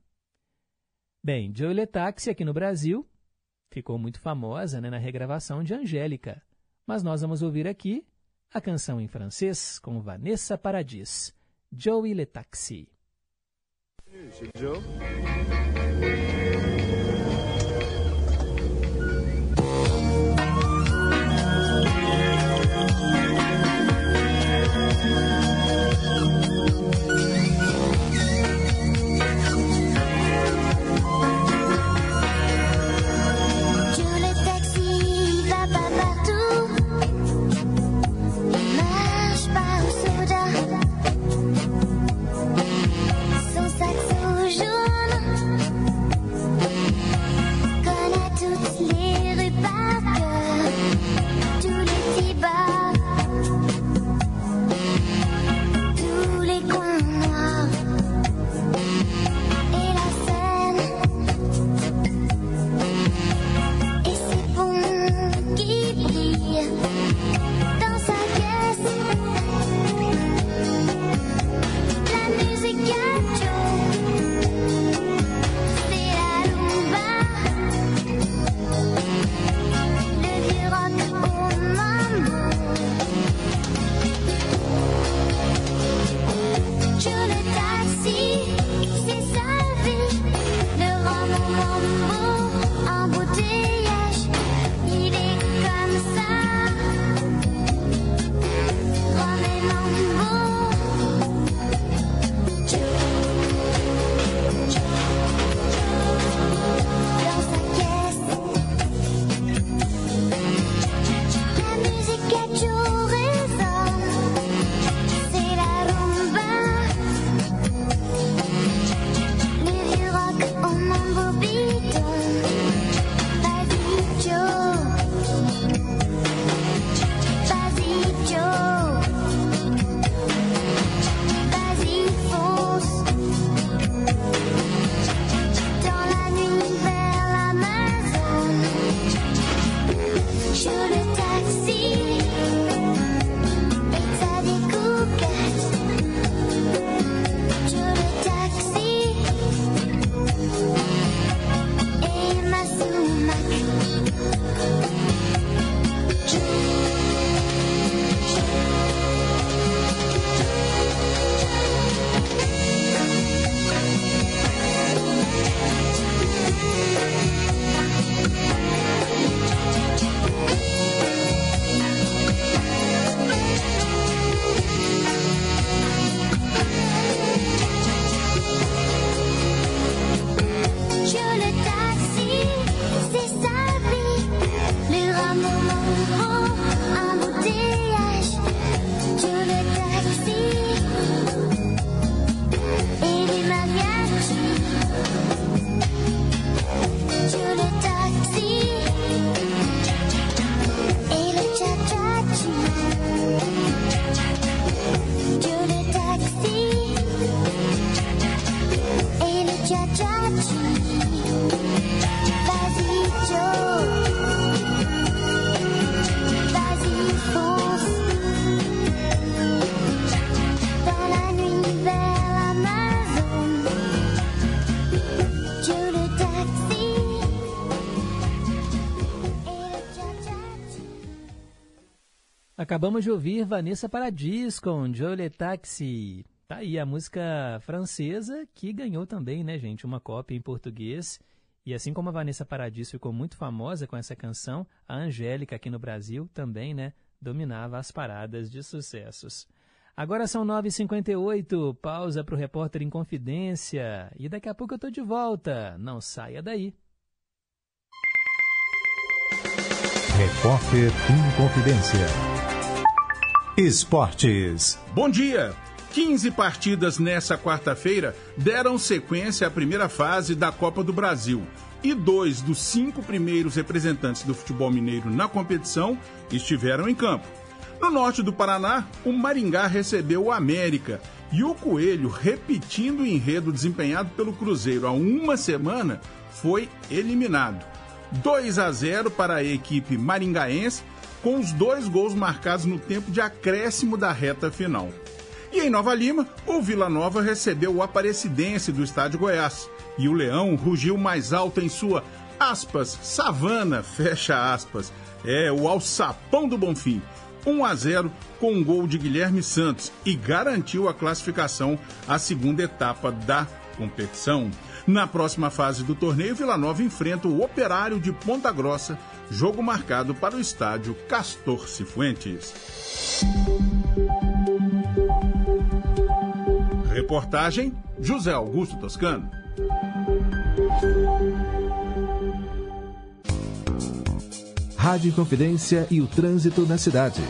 Bem, Joe Le Taxi aqui no Brasil ficou muito famosa né, na regravação de Angélica, mas nós vamos ouvir aqui a canção em francês com Vanessa Paradis, Joey Le Taxi. Acabamos de ouvir Vanessa Paradis com Jolie Taxi. Tá aí a música francesa que ganhou também, né, gente, uma cópia em português. E assim como a Vanessa Paradis ficou muito famosa com essa canção, a Angélica aqui no Brasil também, né, dominava as paradas de sucessos. Agora são 9h58, pausa para o repórter em confidência. E daqui a pouco eu tô de volta. Não saia daí. Repórter em Confidência. Esportes. Bom dia! 15 partidas nessa quarta-feira deram sequência à primeira fase da Copa do Brasil. E dois dos cinco primeiros representantes do futebol mineiro na competição estiveram em campo. No norte do Paraná, o Maringá recebeu o América e o Coelho, repetindo o enredo desempenhado pelo Cruzeiro há uma semana, foi eliminado. 2 a 0 para a equipe maringaense, com os dois gols marcados no tempo de acréscimo da reta final. E em Nova Lima, o Vila Nova recebeu o Aparecidense do Estádio Goiás. E o Leão rugiu mais alto em sua, aspas, savana, fecha aspas. É o alçapão do Bonfim. 1 a 0 com um gol de Guilherme Santos e garantiu a classificação à segunda etapa da competição. Na próxima fase do torneio, Vila Nova enfrenta o Operário de Ponta Grossa, jogo marcado para o estádio Castor Cifuentes. Reportagem José Augusto Toscano. Rádio Confidência e o trânsito na cidade.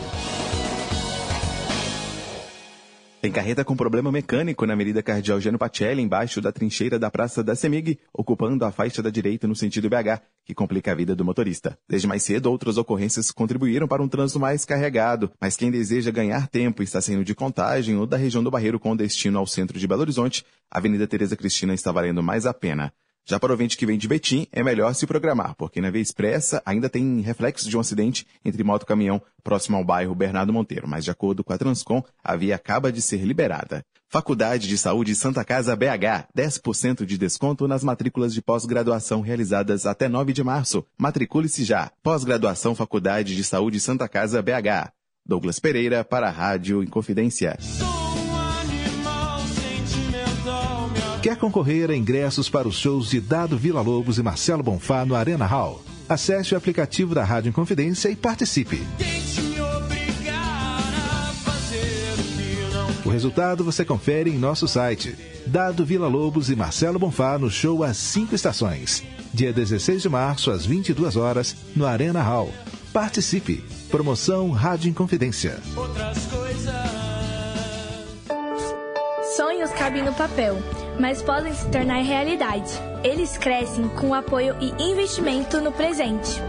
Tem carreta com problema mecânico na Avenida Cardeal Geno Pacelli, embaixo da trincheira da Praça da Semig, ocupando a faixa da direita no sentido BH, que complica a vida do motorista. Desde mais cedo, outras ocorrências contribuíram para um trânsito mais carregado, mas quem deseja ganhar tempo e está saindo de contagem ou da região do Barreiro com destino ao centro de Belo Horizonte, a Avenida Tereza Cristina está valendo mais a pena. Já para o ouvinte que vem de Betim, é melhor se programar, porque na Via Expressa ainda tem reflexo de um acidente entre moto e caminhão próximo ao bairro Bernardo Monteiro, mas de acordo com a Transcom, a via acaba de ser liberada. Faculdade de Saúde Santa Casa BH, 10% de desconto nas matrículas de pós-graduação realizadas até 9 de março. Matricule-se já. Pós-graduação Faculdade de Saúde Santa Casa BH. Douglas Pereira para a Rádio Inconfidência. Quer concorrer a ingressos para os shows de Dado Vila Lobos e Marcelo Bonfá no Arena Hall? Acesse o aplicativo da Rádio Inconfidência e participe. O resultado você confere em nosso site. Dado Vila Lobos e Marcelo Bonfá no show As Cinco Estações. Dia 16 de março, às 22 horas, no Arena Hall. Participe. Promoção Rádio Inconfidência. Outras coisas. Sonhos cabem no papel, mas podem se tornar realidade. Eles crescem com apoio e investimento no presente.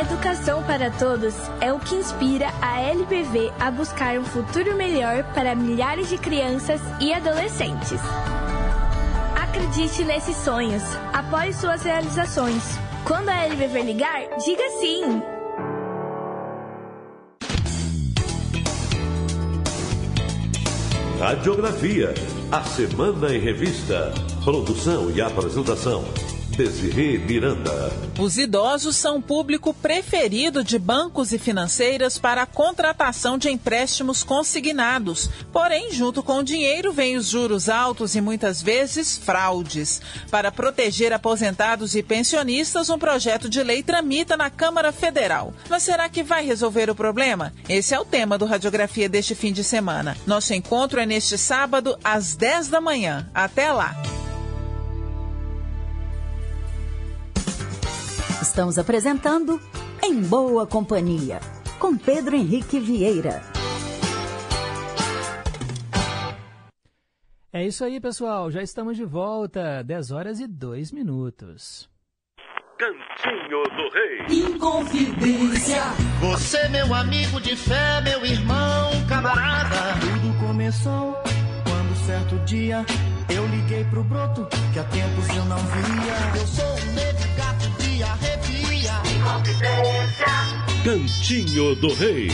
Educação para todos é o que inspira a LPV a buscar um futuro melhor para milhares de crianças e adolescentes. Acredite nesses sonhos, apoie suas realizações. Quando a LPV ligar, diga sim! Radiografia, a Semana em Revista. Produção e apresentação, Desirê Miranda. Os idosos são público preferido de bancos e financeiras para a contratação de empréstimos consignados. Porém, junto com o dinheiro, vem os juros altos e muitas vezes fraudes. Para proteger aposentados e pensionistas, um projeto de lei tramita na Câmara Federal. Mas será que vai resolver o problema? Esse é o tema do Radiografia deste fim de semana. Nosso encontro é neste sábado, às 10 da manhã. Até lá! Estamos apresentando Em Boa Companhia, com Pedro Henrique Vieira. É isso aí, pessoal. Já estamos de volta. 10 horas e 2 minutos. Cantinho do Rei. Inconfidência. Você, meu amigo de fé, meu irmão, camarada. Tudo começou quando certo dia eu liguei pro broto que há tempos eu não via. Eu sou um negro gato de arrepia. Cantinho do Rei.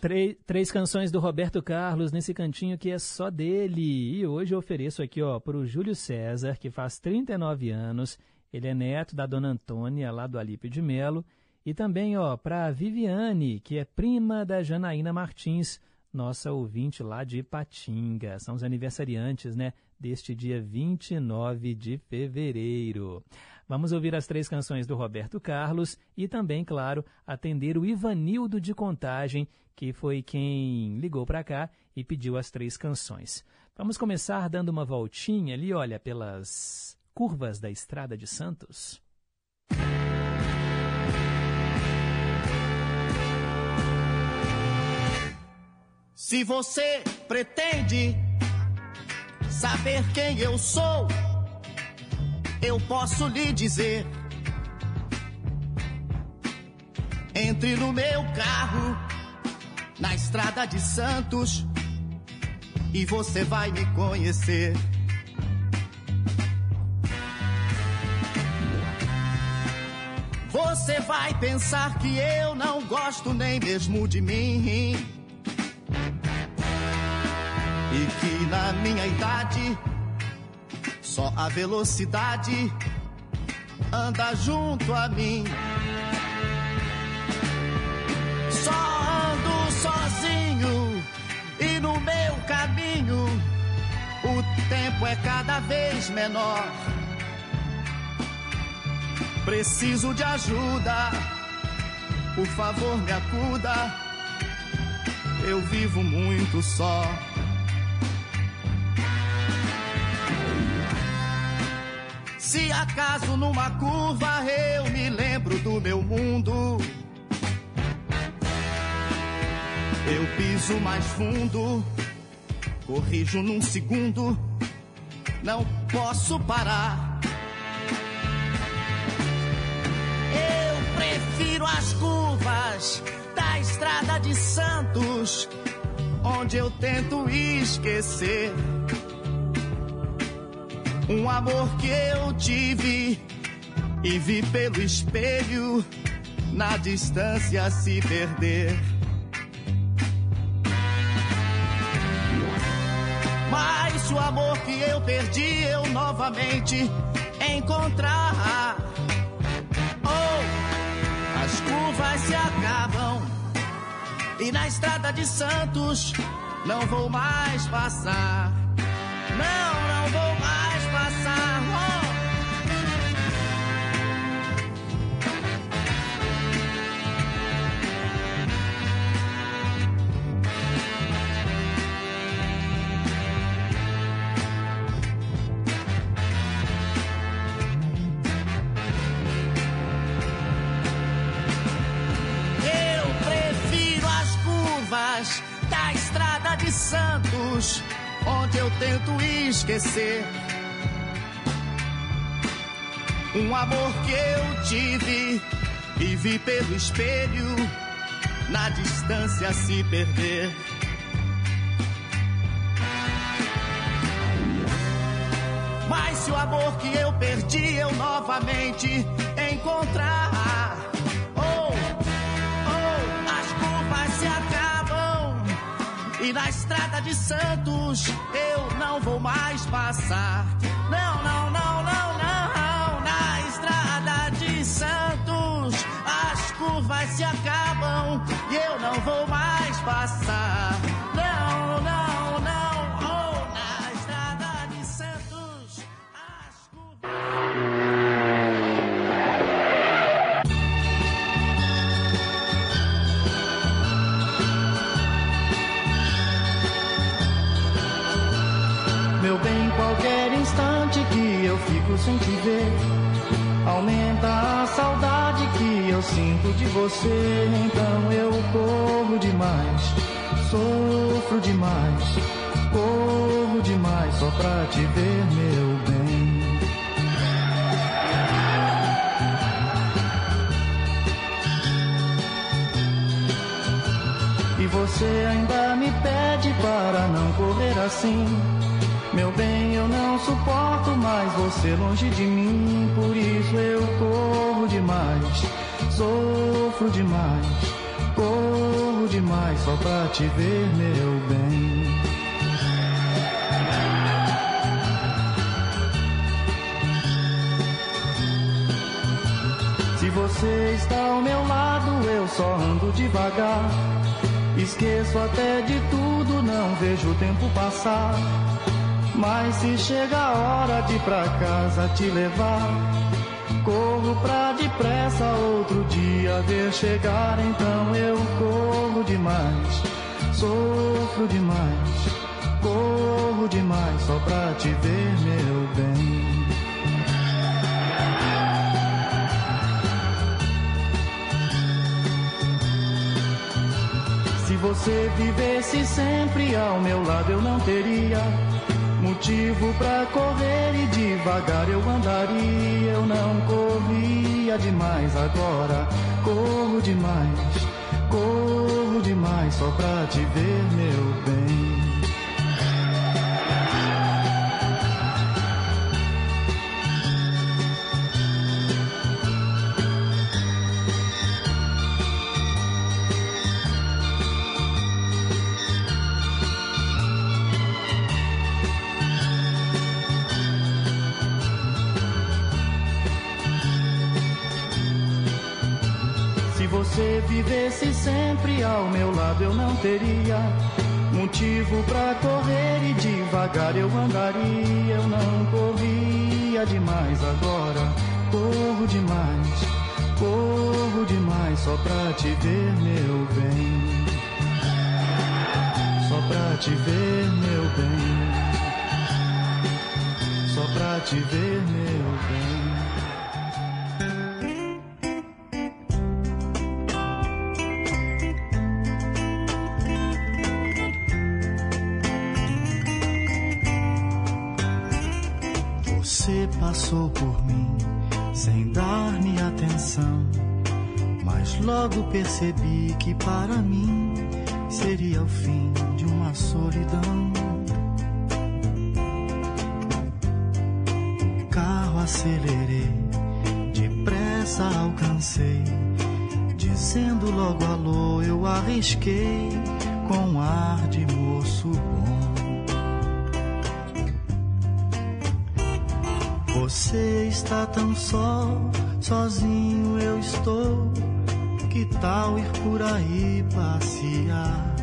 Três, três canções do Roberto Carlos nesse cantinho que é só dele. E hoje eu ofereço aqui ó, para o Júlio César, que faz 39 anos. Ele é neto da dona Antônia, lá do Alípio de Melo. E também, ó, para Viviane, que é prima da Janaína Martins, nossa ouvinte lá de Ipatinga. São os aniversariantes, né, deste dia 29 de fevereiro. Vamos ouvir as três canções do Roberto Carlos e também, claro, atender o Ivanildo de Contagem, que foi quem ligou para cá e pediu as três canções. Vamos começar dando uma voltinha ali, olha, pelas curvas da Estrada de Santos. Se você pretende saber quem eu sou, eu posso lhe dizer. Entre no meu carro, na estrada de Santos, e você vai me conhecer. Você vai pensar que eu não gosto nem mesmo de mim. E que na minha idade só a velocidade anda junto a mim. Só ando sozinho e no meu caminho o tempo é cada vez menor. Preciso de ajuda, por favor me acuda. Eu vivo muito só. Se acaso numa curva eu me lembro do meu mundo, eu piso mais fundo, corrijo num segundo, não posso parar. Eu prefiro as curvas da estrada de Santos, onde eu tento esquecer um amor que eu tive e vi pelo espelho na distância se perder. Mas o amor que eu perdi eu novamente encontrar. Oh, as curvas se acabam e na estrada de Santos não vou mais passar. Não, tento esquecer um amor que eu tive e vi pelo espelho na distância se perder. Mas se o amor que eu perdi eu novamente encontrar, oh, oh, as curvas se acabam e na estrada de Santos eu não vou mais passar. Não, não, não, não, não, na estrada de Santos as curvas se acabam e eu não vou mais passar. Sem te ver, aumenta a saudade que eu sinto de você. Então eu corro demais, sofro demais, corro demais só pra te ver, meu bem. E você ainda me pede para não correr assim. Meu bem, eu não suporto mais você longe de mim. Por isso eu corro demais, sofro demais, corro demais só pra te ver, meu bem. Se você está ao meu lado, eu só ando devagar. Esqueço até de tudo, não vejo o tempo passar. Mas se chega a hora de pra casa te levar, corro pra depressa outro dia ver chegar. Então eu corro demais, sofro demais, corro demais só pra te ver, meu bem. Se você vivesse sempre ao meu lado, eu não teria motivo pra correr e devagar eu andaria. Eu não corria demais agora, corro demais, corro demais só pra te ver, meu bem. Vivesse sempre ao meu lado, eu não teria motivo pra correr e devagar eu andaria. Eu não corria demais agora, corro demais, corro demais só pra te ver, meu bem. Só pra te ver, meu bem. Só pra te ver, meu bem. Percebi que para mim seria o fim de uma solidão. Carro acelerei, depressa alcancei, dizendo logo alô, eu arrisquei com ar de moço bom. Você está tão só, sozinho eu estou. Tal ir por aí passear?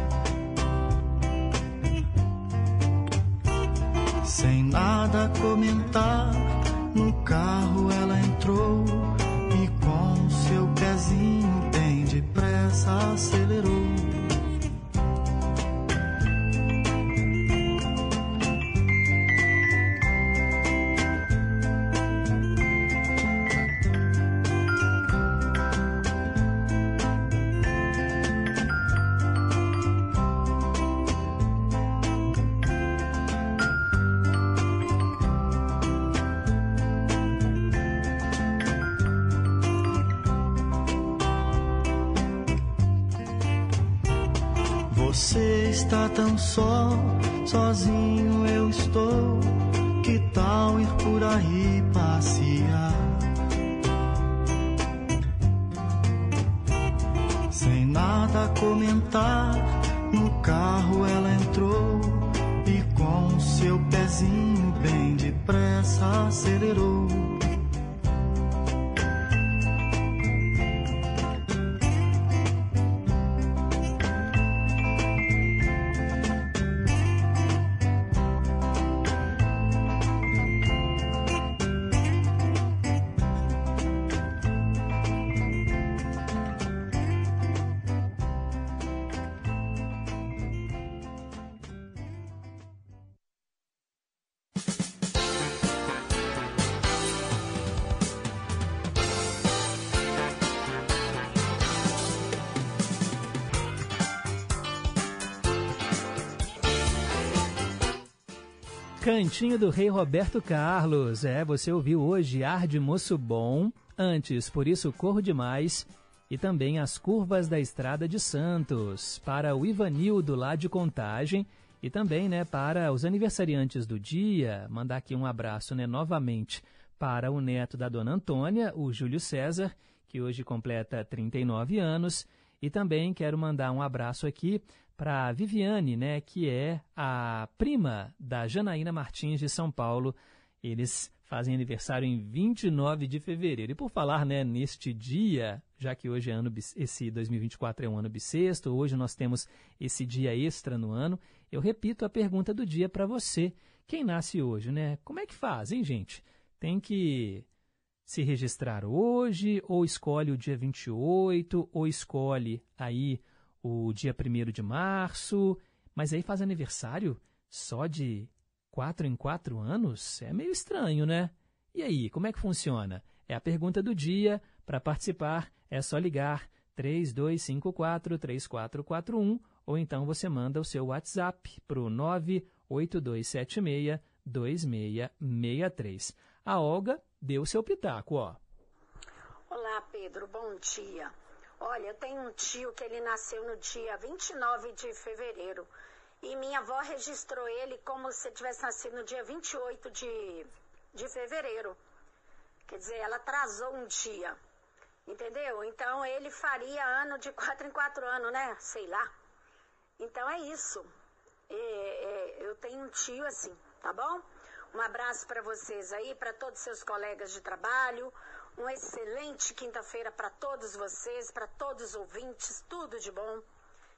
Cantinho do Rei Roberto Carlos. É, você ouviu hoje Ar de Moço Bom, antes Por Isso Corro Demais e também As Curvas da Estrada de Santos, para o Ivanildo lá de Contagem e também, né, para os aniversariantes do dia, mandar aqui um abraço, né, novamente para o neto da dona Antônia, o Júlio César, que hoje completa 39 anos, e também quero mandar um abraço aqui para Viviane, né, que é a prima da Janaína Martins de São Paulo Eles fazem aniversário em 29 de fevereiro. E por falar né, neste dia, já que hoje é ano, esse 2024 é um ano bissexto, hoje nós temos esse dia extra no ano, eu repito a pergunta do dia para você. Quem nasce hoje, né? Como é que faz, hein, gente? Tem que se registrar hoje, ou escolhe o dia 28, ou escolhe aí o dia 1 de março, mas aí faz aniversário só de quatro em quatro anos? É meio estranho, né? E aí, como é que funciona? É a pergunta do dia. Para participar, é só ligar 3254-3441 ou então você manda o seu WhatsApp para o 98276-2663. A Olga deu seu pitaco, ó. Olá, Pedro, bom dia. Olha, eu tenho um tio que ele nasceu no dia 29 de fevereiro. E minha avó registrou ele como se tivesse nascido no dia 28 de, de fevereiro. Quer dizer, ela atrasou um dia. Entendeu? Então ele faria ano de quatro em quatro anos, né? Sei lá. Então é isso. É, é, eu tenho um tio assim, tá bom? Um abraço para vocês aí, para todos seus colegas de trabalho. Uma excelente quinta-feira para todos vocês, para todos os ouvintes, tudo de bom.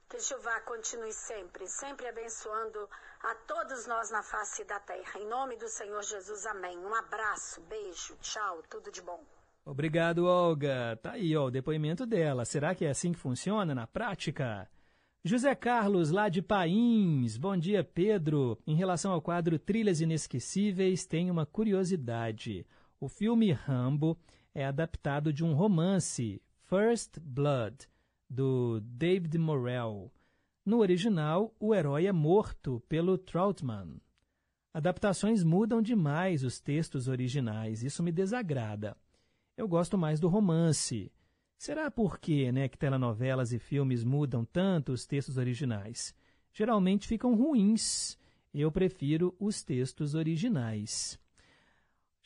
Que Jeová continue sempre, sempre abençoando a todos nós na face da terra. Em nome do Senhor Jesus, amém. Um abraço, beijo, tchau, tudo de bom. Obrigado, Olga. Tá aí, ó, o depoimento dela. Será que é assim que funciona na prática? José Carlos, lá de Pains. Bom dia, Pedro. Em relação ao quadro Trilhas Inesquecíveis, tem uma curiosidade. O filme Rambo é adaptado de um romance, First Blood, do David Morrell. No original, o herói é morto pelo Troutman. Adaptações mudam demais os textos originais, isso me desagrada. Eu gosto mais do romance. Será por quê, né, que telenovelas e filmes mudam tanto os textos originais? Geralmente ficam ruins. Eu prefiro os textos originais.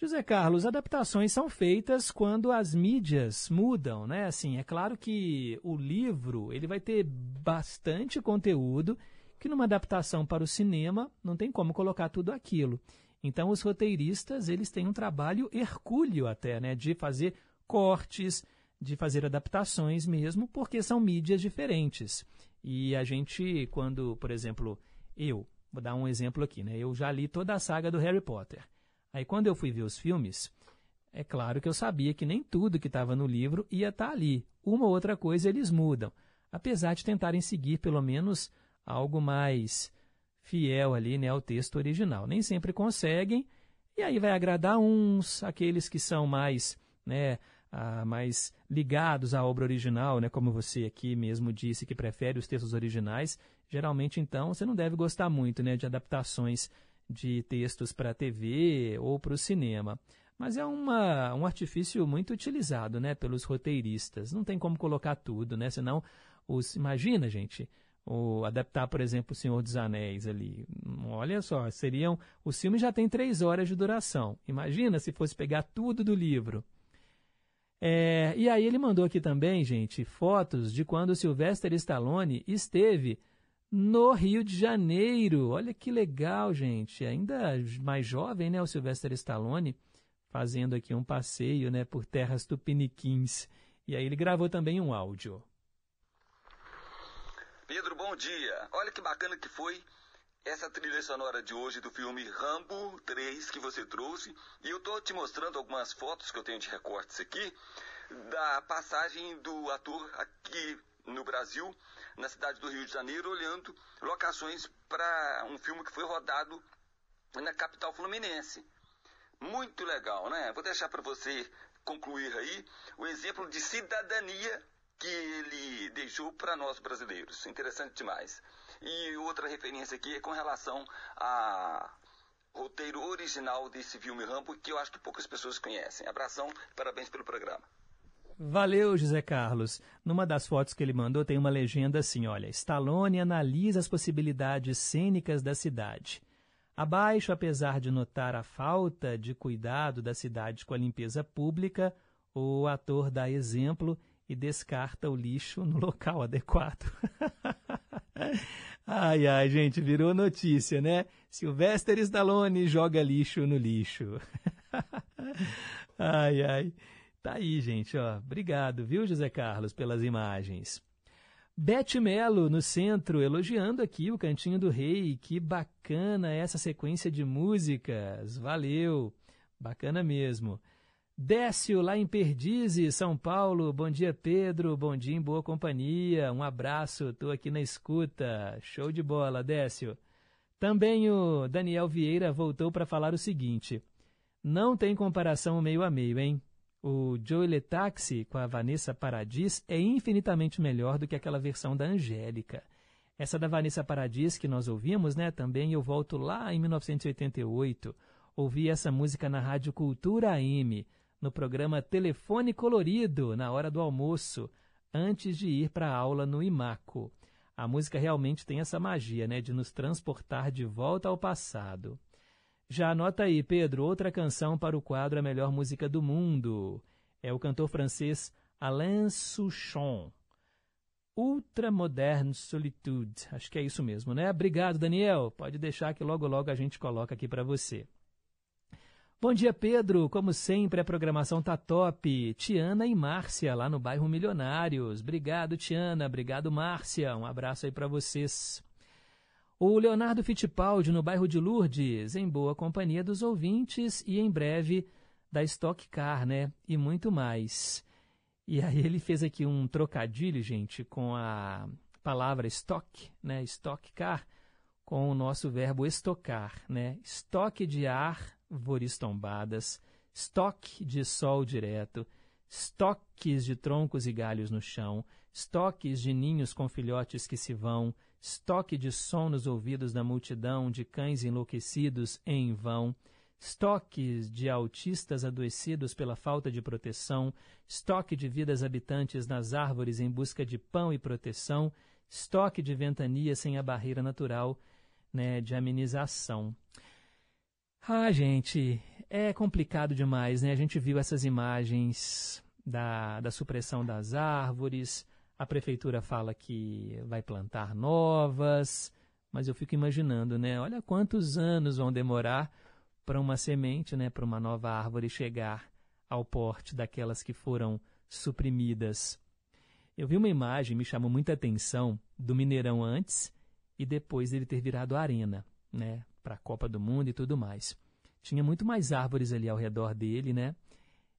José Carlos, adaptações são feitas quando as mídias mudam, né? Assim, é claro que o livro ele vai ter bastante conteúdo que numa adaptação para o cinema não tem como colocar tudo aquilo. Então os roteiristas eles têm um trabalho hercúleo até, né, de fazer cortes, de fazer adaptações mesmo, porque são mídias diferentes. E a gente, quando, por exemplo, eu, vou dar um exemplo aqui, né? Eu já li toda a saga do Harry Potter. Aí quando eu fui ver os filmes, é claro que eu sabia que nem tudo que estava no livro ia estar ali. Uma ou outra coisa eles mudam, apesar de tentarem seguir pelo menos algo mais fiel ali, né, ao texto original. Nem sempre conseguem, e aí vai agradar uns, aqueles que são mais, né, ah, mais ligados à obra original, né, como você aqui mesmo disse que prefere os textos originais. Geralmente, então, você não deve gostar muito, né, de adaptações de textos para a TV ou para o cinema. Mas é uma, um artifício muito utilizado né, pelos roteiristas. Não tem como colocar tudo, né? Senão, os, imagina, gente, o, adaptar, por exemplo, O Senhor dos Anéis ali. Olha só, seriam. O filme já tem três horas de duração. Imagina se fosse pegar tudo do livro. É, e aí ele mandou aqui também, gente, fotos de quando Sylvester Stallone esteve no Rio de Janeiro. Olha que legal, gente. Ainda mais jovem, né, o Sylvester Stallone, fazendo aqui um passeio, né, por terras tupiniquins. E aí ele gravou também um áudio. Pedro, bom dia. Olha que bacana que foi essa trilha sonora de hoje do filme Rambo 3 que você trouxe. E eu tô te mostrando algumas fotos que eu tenho de recortes aqui da passagem do ator aqui no Brasil, na cidade do Rio de Janeiro, olhando locações para um filme que foi rodado na capital fluminense. Muito legal, né? Vou deixar para você concluir aí o exemplo de cidadania que ele deixou para nós brasileiros. Interessante demais. E outra referência aqui é com relação a roteiro original desse filme Rambo, que eu acho que poucas pessoas conhecem. Abração, parabéns pelo programa. Valeu, José Carlos. Numa das fotos que ele mandou tem uma legenda assim, olha, Stallone analisa as possibilidades cênicas da cidade. Abaixo, apesar de notar a falta de cuidado da cidade com a limpeza pública, o ator dá exemplo e descarta o lixo no local adequado. Ai, ai, gente, virou notícia, né? Sylvester Stallone joga lixo no lixo. ai, ai. Tá aí, gente, ó. Obrigado, viu, José Carlos, pelas imagens. Beth Melo no centro, elogiando aqui o Cantinho do Rei. Que bacana essa sequência de músicas. Valeu. Bacana mesmo. Décio, lá em Perdizes, São Paulo. Bom dia, Pedro. Bom dia em boa companhia. Um abraço, estou aqui na escuta. Show de bola, Décio. Também o Daniel Vieira voltou para falar o seguinte: não tem comparação meio a meio, hein? O Joey Letaxi com a Vanessa Paradis é infinitamente melhor do que aquela versão da Angélica. Essa da Vanessa Paradis que nós ouvimos, né? Também eu volto lá em 1988. Ouvi essa música na Rádio Cultura AM no programa Telefone Colorido, na hora do almoço, antes de ir para a aula no IMACO. A música realmente tem essa magia, né, de nos transportar de volta ao passado. Já anota aí, Pedro, outra canção para o quadro A Melhor Música do Mundo. É o cantor francês Alain Souchon. Ultramoderne Solitude. Acho que é isso mesmo, né? Obrigado, Daniel. Pode deixar que logo logo a gente coloca aqui para você. Bom dia, Pedro. Como sempre, a programação tá top. Tiana e Márcia, lá no bairro Milionários. Obrigado, Tiana. Obrigado, Márcia. Um abraço aí para vocês. O Leonardo Fittipaldi, no bairro de Lourdes, em boa companhia dos ouvintes e em breve da Stock Car, né? E muito mais. E aí ele fez aqui um trocadilho, gente, com a palavra stock, né? Stock Car, com o nosso verbo estocar, né? Estoque de árvores tombadas, estoque de sol direto, estoques de troncos e galhos no chão, estoques de ninhos com filhotes que se vão, estoque de som nos ouvidos da multidão de cães enlouquecidos em vão, estoques de autistas adoecidos pela falta de proteção, estoque de vidas habitantes nas árvores em busca de pão e proteção, estoque de ventania sem a barreira natural né, de amenização. Ah, gente, é complicado demais, né? A gente viu essas imagens da, da supressão das árvores, a prefeitura fala que vai plantar novas, mas eu fico imaginando, né? Olha quantos anos vão demorar para uma semente, né, para uma nova árvore chegar ao porte daquelas que foram suprimidas. Eu vi uma imagem, me chamou muita atenção, do Mineirão antes e depois ele ter virado arena, né? para a Copa do Mundo e tudo mais. Tinha muito mais árvores ali ao redor dele, né?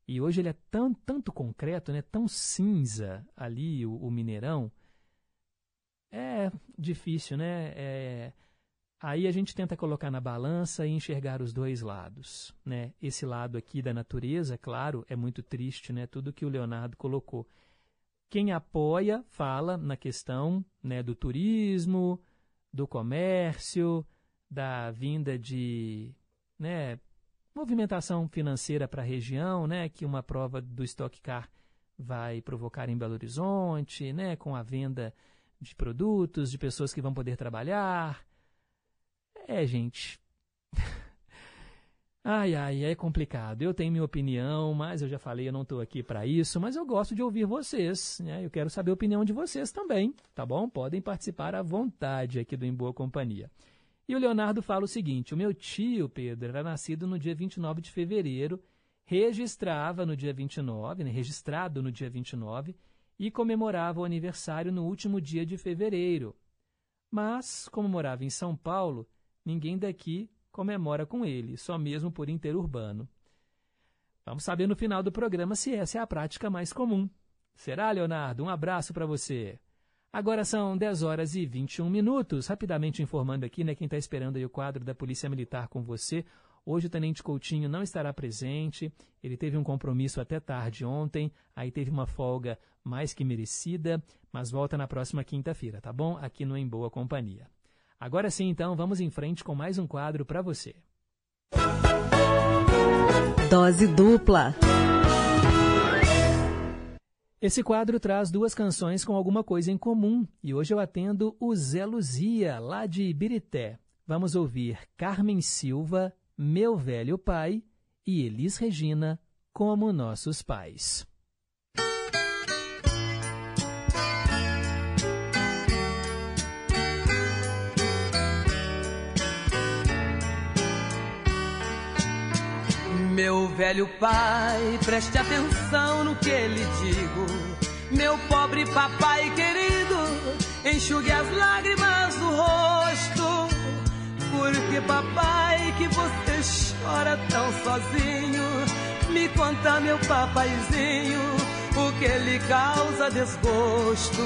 E hoje ele é tão, tanto concreto, né? Tão cinza ali, o, o Mineirão. É difícil, né? É... Aí a gente tenta colocar na balança e enxergar os dois lados, né? Esse lado aqui da natureza, claro, é muito triste, né? Tudo que o Leonardo colocou. Quem apoia fala na questão né, do turismo, do comércio, da vinda de né, movimentação financeira para a região, né, que uma prova do Stock Car vai provocar em Belo Horizonte, né, com a venda de produtos, de pessoas que vão poder trabalhar. É, gente. ai, ai, é complicado. Eu tenho minha opinião, mas eu já falei, eu não estou aqui para isso, mas eu gosto de ouvir vocês. Né? Eu quero saber a opinião de vocês também, tá bom? Podem participar à vontade aqui do Em Boa Companhia. E o Leonardo fala o seguinte: o meu tio, Pedro, era nascido no dia 29 de fevereiro, registrava no dia 29, né, registrado no dia 29, e comemorava o aniversário no último dia de fevereiro. Mas, como morava em São Paulo, ninguém daqui comemora com ele, só mesmo por interurbano. Vamos saber no final do programa se essa é a prática mais comum. Será, Leonardo? Um abraço para você. Agora são 10 horas e 21 minutos. Rapidamente informando aqui, né, quem está esperando aí o quadro da Polícia Militar com você. Hoje o Tenente Coutinho não estará presente. Ele teve um compromisso até tarde ontem, aí teve uma folga mais que merecida, mas volta na próxima quinta-feira, tá bom? Aqui no Em Boa Companhia. Agora sim, então, vamos em frente com mais um quadro para você. Dose dupla. Esse quadro traz duas canções com alguma coisa em comum e hoje eu atendo o Zé Luzia, lá de Ibirité. Vamos ouvir Carmen Silva, Meu Velho Pai e Elis Regina, Como Nossos Pais. Meu velho pai, preste atenção no que lhe digo. Meu pobre papai querido, enxugue as lágrimas do rosto. Porque papai, que você chora tão sozinho. Me conta, meu papaizinho, o que lhe causa desgosto.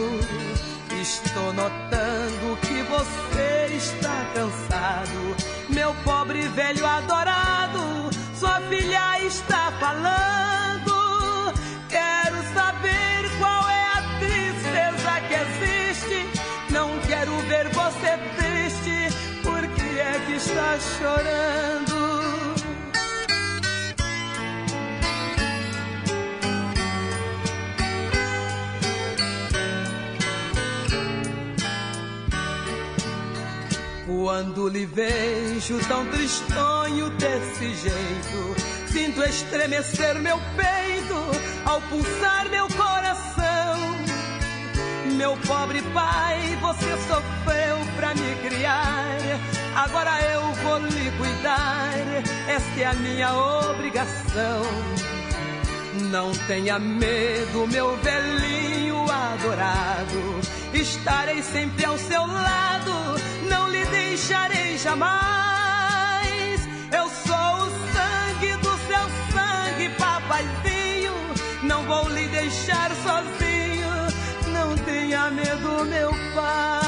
Estou notando que você está cansado. Meu pobre velho adorado, sua filha está falando. Quero saber qual é a tristeza que existe. Não quero ver você triste. Por que é que está chorando? Quando lhe vejo tão tristonho desse jeito, sinto estremecer meu peito ao pulsar meu coração. Meu pobre pai, você sofreu pra me criar, agora eu vou lhe cuidar, esta é a minha obrigação. Não tenha medo, meu velhinho adorado. Estarei sempre ao seu lado, não lhe deixarei jamais. Eu sou o sangue do seu sangue, papaizinho. Não vou lhe deixar sozinho. Não tenha medo, meu pai.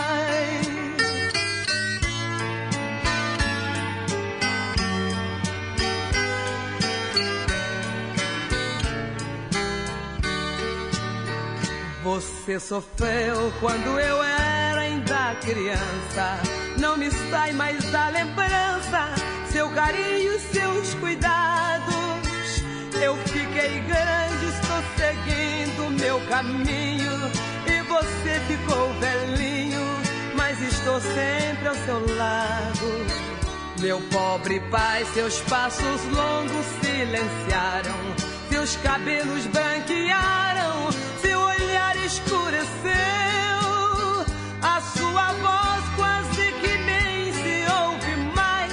Você sofreu quando eu era ainda criança. Não me sai mais da lembrança seu carinho seus cuidados. Eu fiquei grande, estou seguindo meu caminho. E você ficou velhinho, mas estou sempre ao seu lado. Meu pobre pai, seus passos longos silenciaram, seus cabelos branquearam, escureceu, a sua voz quase que nem se ouve mais.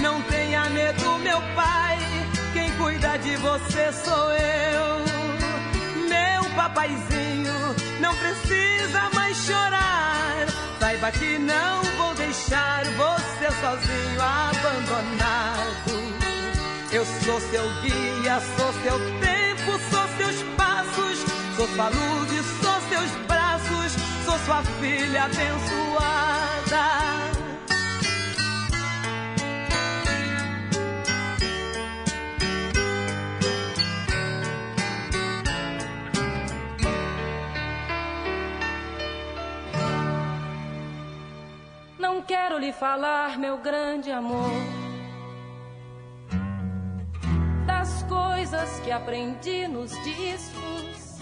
Não tenha medo, meu pai, quem cuida de você sou eu. Meu papaizinho, não precisa mais chorar. Saiba que não vou deixar você sozinho abandonado. Eu sou seu guia, sou seu tempo, sou seus passos, sou sua luz e sua filha abençoada. Não quero lhe falar, meu grande amor, das coisas que aprendi nos discos.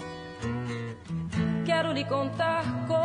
Quero lhe contar como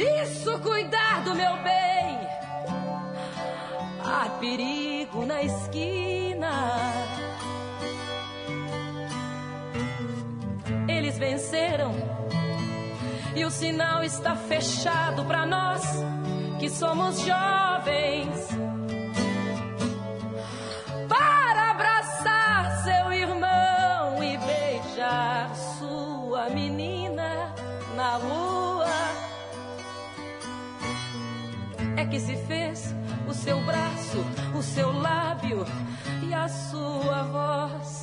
Isso, cuidar do meu bem. Há perigo na esquina. Eles venceram e o sinal está fechado para nós que somos jovens. Que se fez o seu braço, o seu lábio e a sua voz.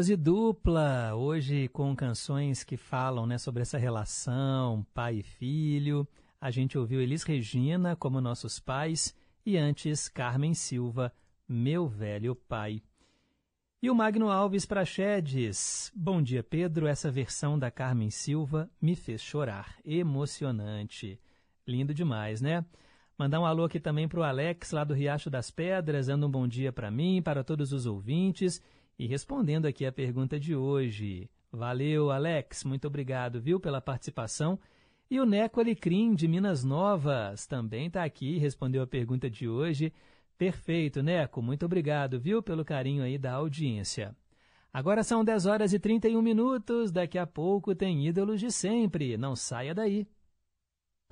Dose dupla, hoje com canções que falam né, sobre essa relação pai e filho. A gente ouviu Elis Regina como nossos pais e antes Carmen Silva, meu velho pai. E o Magno Alves Prachedes. Bom dia, Pedro. Essa versão da Carmen Silva me fez chorar. Emocionante. Lindo demais, né? Mandar um alô aqui também para o Alex, lá do Riacho das Pedras, dando um bom dia para mim, para todos os ouvintes e respondendo aqui a pergunta de hoje. Valeu, Alex, muito obrigado, viu, pela participação. E o Neco Alecrim, de Minas Novas, também está aqui, respondeu a pergunta de hoje. Perfeito, Neco, muito obrigado, viu, pelo carinho aí da audiência. Agora são 10 horas e 31 minutos, daqui a pouco tem ídolos de sempre, não saia daí.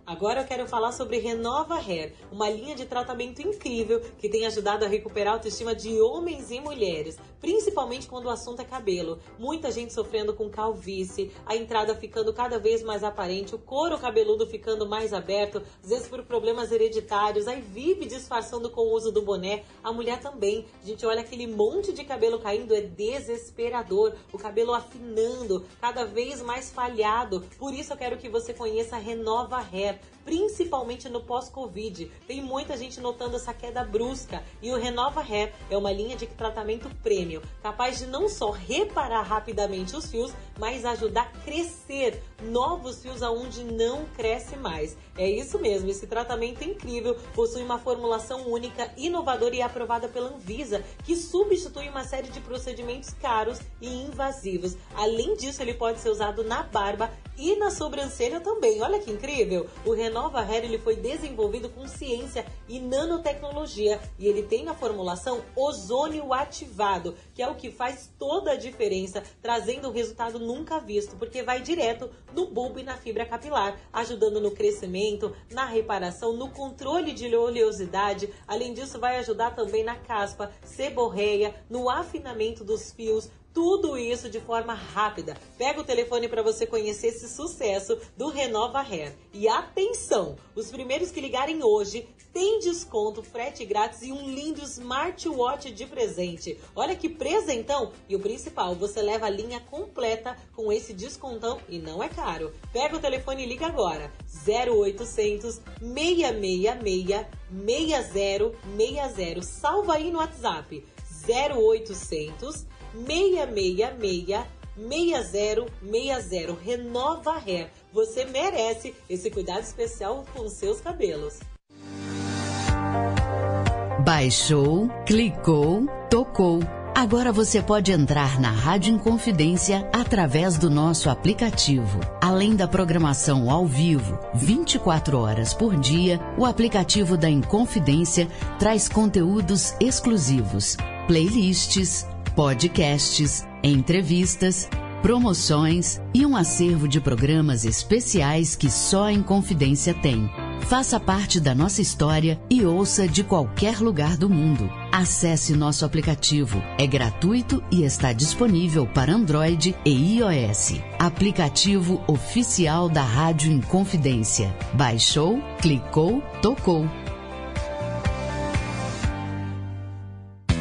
Agora eu quero falar sobre Renova Hair, uma linha de tratamento incrível que tem ajudado a recuperar a autoestima de homens e mulheres, principalmente quando o assunto é cabelo. Muita gente sofrendo com calvície, a entrada ficando cada vez mais aparente, o couro cabeludo ficando mais aberto, às vezes por problemas hereditários, aí vive disfarçando com o uso do boné. A mulher também. A gente olha aquele monte de cabelo caindo, é desesperador. O cabelo afinando, cada vez mais falhado. Por isso eu quero que você conheça Renova Hair it principalmente no pós-Covid. Tem muita gente notando essa queda brusca e o Renova Hair é uma linha de tratamento premium, capaz de não só reparar rapidamente os fios, mas ajudar a crescer novos fios aonde não cresce mais. É isso mesmo, esse tratamento incrível possui uma formulação única, inovadora e aprovada pela Anvisa, que substitui uma série de procedimentos caros e invasivos. Além disso, ele pode ser usado na barba e na sobrancelha também. Olha que incrível! O Renova Hair ele foi desenvolvido com ciência e nanotecnologia e ele tem na formulação ozônio ativado, que é o que faz toda a diferença, trazendo um resultado nunca visto, porque vai direto no bulbo e na fibra capilar, ajudando no crescimento, na reparação, no controle de oleosidade. Além disso, vai ajudar também na caspa, seborreia, no afinamento dos fios, tudo isso de forma rápida. Pega o telefone para você conhecer esse sucesso do Renova Hair. E atenção, os primeiros que ligarem hoje têm desconto, frete grátis e um lindo smartwatch de presente. Olha que presentão! E o principal, você leva a linha completa com esse descontão e não é caro. Pega o telefone e liga agora. 0800 666 6060. Salva aí no WhatsApp. 0800 666 6060. Renova Hair. Você merece esse cuidado especial com seus cabelos. Baixou, clicou, tocou. Agora você pode entrar na Rádio Inconfidência através do nosso aplicativo. Além da programação ao vivo, 24 horas por dia, o aplicativo da Inconfidência traz conteúdos exclusivos, playlists, podcasts, entrevistas, promoções e um acervo de programas especiais que só a Inconfidência tem. Faça parte da nossa história e ouça de qualquer lugar do mundo. Acesse nosso aplicativo. É gratuito e está disponível para Android e iOS. Aplicativo oficial da Rádio Inconfidência. Baixou, clicou, tocou.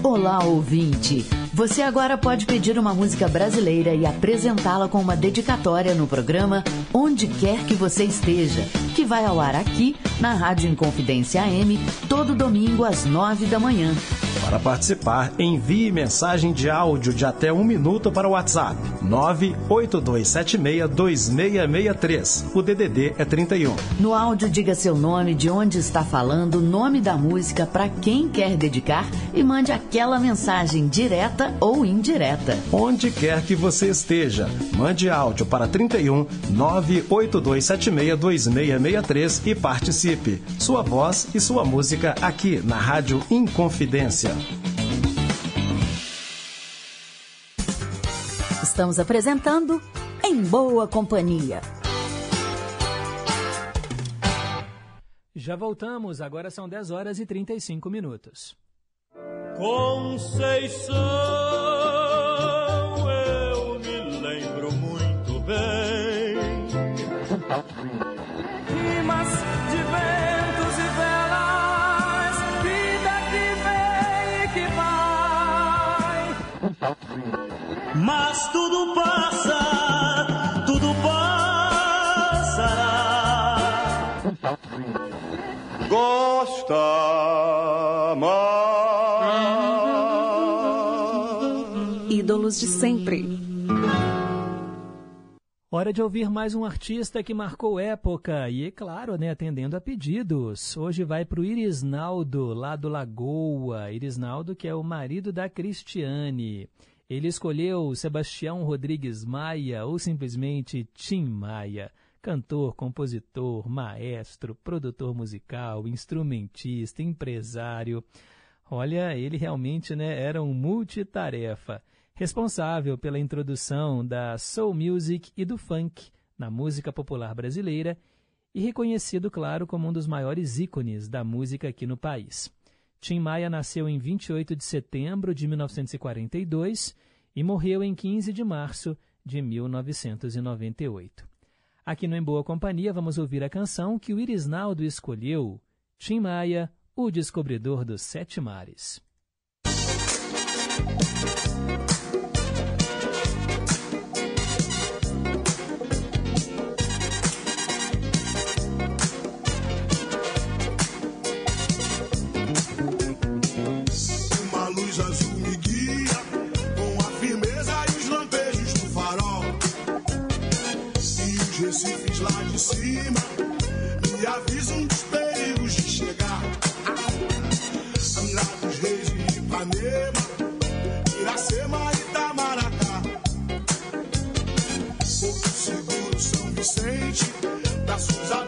Olá, ouvinte! Você agora pode pedir uma música brasileira e apresentá-la com uma dedicatória no programa Onde Quer Que Você Esteja, que vai ao ar aqui na Rádio Inconfidência AM, todo domingo às nove da manhã. Para participar, envie mensagem de áudio de até um minuto para o WhatsApp 982762663. O DDD é 31. No áudio, diga seu nome, de onde está falando, nome da música para quem quer dedicar e mande aquela mensagem direta ou indireta. Onde quer que você esteja, mande áudio para 31 982762663 e participe. Sua voz e sua música aqui na Rádio Inconfidência. Estamos apresentando Em Boa Companhia. Já voltamos, agora são 10 horas e 35 minutos. Conceição, Gosta Ídolos de sempre. Hora de ouvir mais um artista que marcou época e, é claro, né, atendendo a pedidos. Hoje vai para o Irisnaldo, lá do Lagoa. Irisnaldo, que é o marido da Cristiane. Ele escolheu Sebastião Rodrigues Maia ou simplesmente Tim Maia. Cantor, compositor, maestro, produtor musical, instrumentista, empresário. Olha, ele realmente né, era um multitarefa, responsável pela introdução da soul music e do funk na música popular brasileira e reconhecido, claro, como um dos maiores ícones da música aqui no país. Tim Maia nasceu em 28 de setembro de 1942 e morreu em 15 de março de 1998. Aqui no Em Boa Companhia vamos ouvir a canção que o Irisnaldo escolheu, Tim Maia, o descobridor dos sete mares. Lá de cima me avisam dos perigos de chegar. Andrados, Reis e Ipanema, Iracema e Itamaracá. Porto Seguro, São Vicente, braços abertos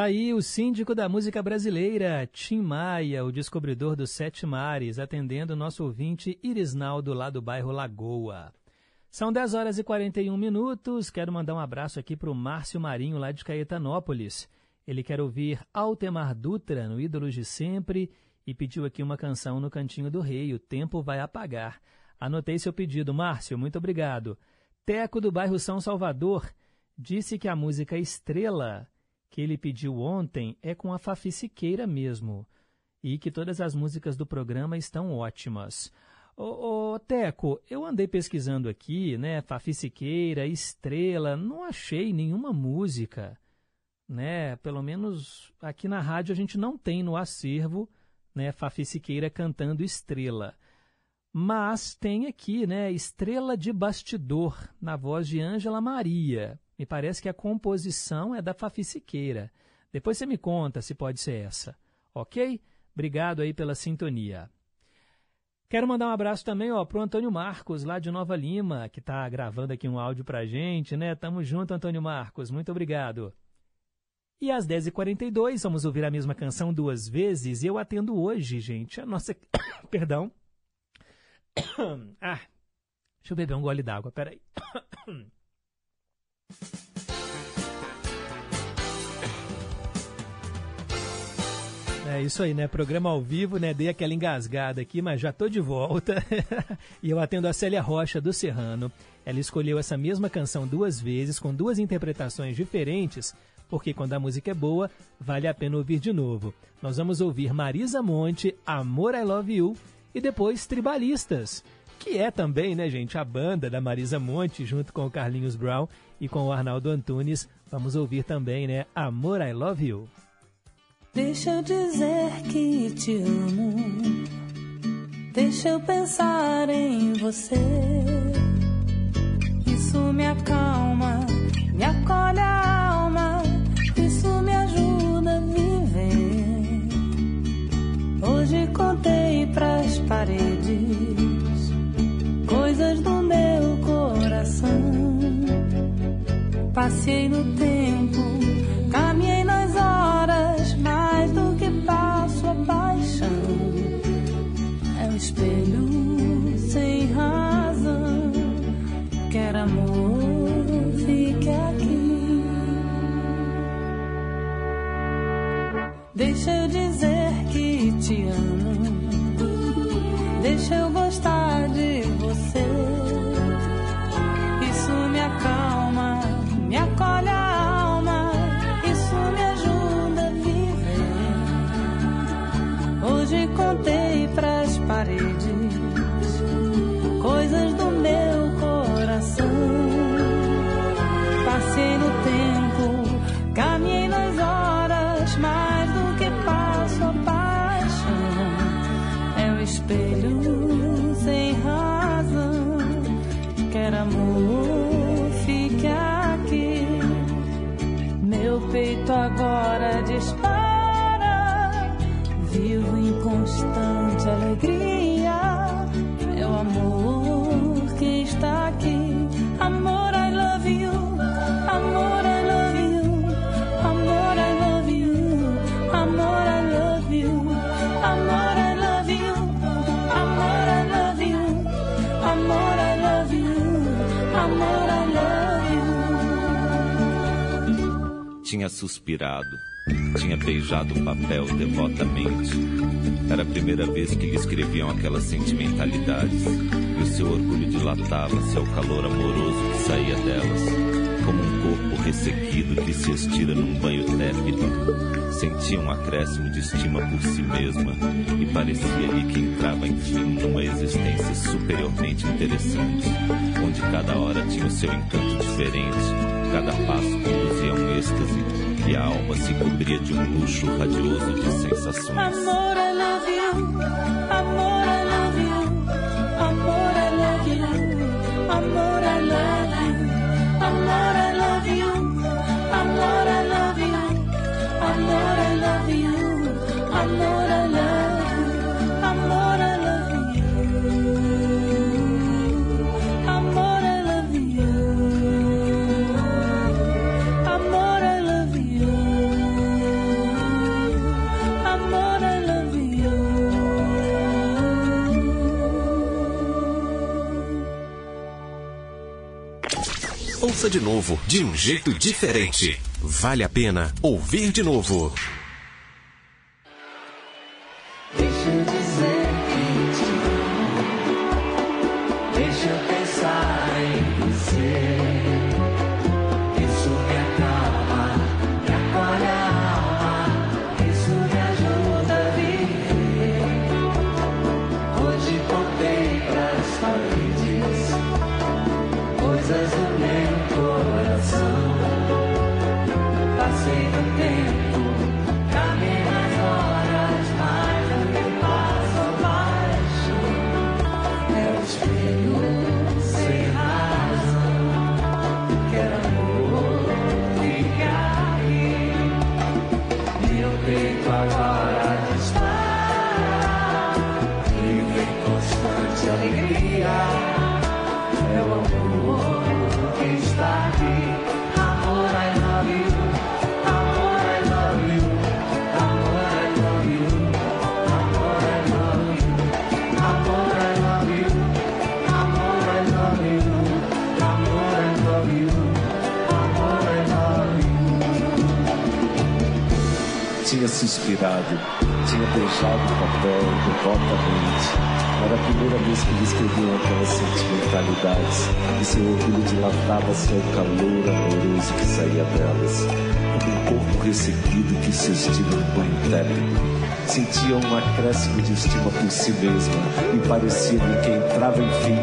Está aí o síndico da música brasileira, Tim Maia, o descobridor dos Sete Mares, atendendo o nosso ouvinte Irisnaldo lá do bairro Lagoa. São 10 horas e 41 minutos. Quero mandar um abraço aqui para o Márcio Marinho, lá de Caetanópolis. Ele quer ouvir Altemar Dutra, no Ídolos de Sempre, e pediu aqui uma canção no Cantinho do Rei, O Tempo Vai Apagar. Anotei seu pedido, Márcio, muito obrigado. Teco, do bairro São Salvador, disse que a música Estrela, que ele pediu ontem, é com a Fafi Siqueira mesmo, e que todas as músicas do programa estão ótimas. Ô, ô, Teco, eu andei pesquisando aqui, né, Fafi Siqueira, Estrela, não achei nenhuma música, né, pelo menos aqui na rádio a gente não tem no acervo, né, Fafi Siqueira cantando Estrela. Mas tem aqui, né, Estrela de Bastidor, na voz de Ângela Maria. Me parece que a composição é da Fafi Siqueira. Depois você me conta se pode ser essa, ok? Obrigado aí pela sintonia. Quero mandar um abraço também ó, pro Antônio Marcos, lá de Nova Lima, que está gravando aqui um áudio pra gente, né? Tamo junto, Antônio Marcos, muito obrigado. E às 10h42, vamos ouvir a mesma canção duas vezes, e eu atendo hoje, gente, a nossa... Perdão. ah, deixa eu beber um gole d'água, peraí. É isso aí, né? Programa ao vivo, né? Dei aquela engasgada aqui, mas já tô de volta. e eu atendo a Célia Rocha do Serrano. Ela escolheu essa mesma canção duas vezes, com duas interpretações diferentes, porque quando a música é boa, vale a pena ouvir de novo. Nós vamos ouvir Marisa Monte, Amor I Love You, e depois Tribalistas, que é também, né, gente, a banda da Marisa Monte, junto com o Carlinhos Brown e com o Arnaldo Antunes. Vamos ouvir também, né, Amor I Love You. Deixa eu dizer que te amo. Deixa eu pensar em você. Isso me acalma, me acolhe a alma. Isso me ajuda a viver. Hoje contei pras paredes coisas do meu coração. Passei no tempo, caminhei nas horas, mais do que passo a paixão. É o espelho sem razão. Quer amor, fique aqui. Deixa eu dizer que te amo. Deixa eu gostar de você. Isso me acalma, me acolhe a alma. Isso me ajuda a viver. Hoje contei pras paredes suspirado, tinha beijado o papel devotamente. Era a primeira vez que lhe escreviam aquelas sentimentalidades, e o seu orgulho dilatava-se ao calor amoroso que saía delas, como um corpo ressequido que se estira num banho tépido. Sentia um acréscimo de estima por si mesma e parecia-lhe que entrava, enfim, numa existência superiormente interessante, onde cada hora tinha o seu encanto diferente, cada passo conduzia a um êxtase e a alma se cobria de um luxo radioso de sensações. Amor, I love you. Amor, De novo, de um jeito diferente. Vale a pena ouvir de novo. Recebido que se estima no banho tépico. Sentia um acréscimo de estima por si mesma e parecia-lhe que entrava, enfim,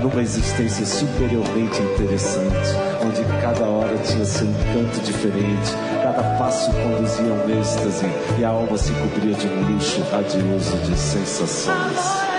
numa existência superiormente interessante, onde cada hora tinha seu encanto diferente, cada passo conduzia a um êxtase e a alma se cobria de um luxo radioso de sensações.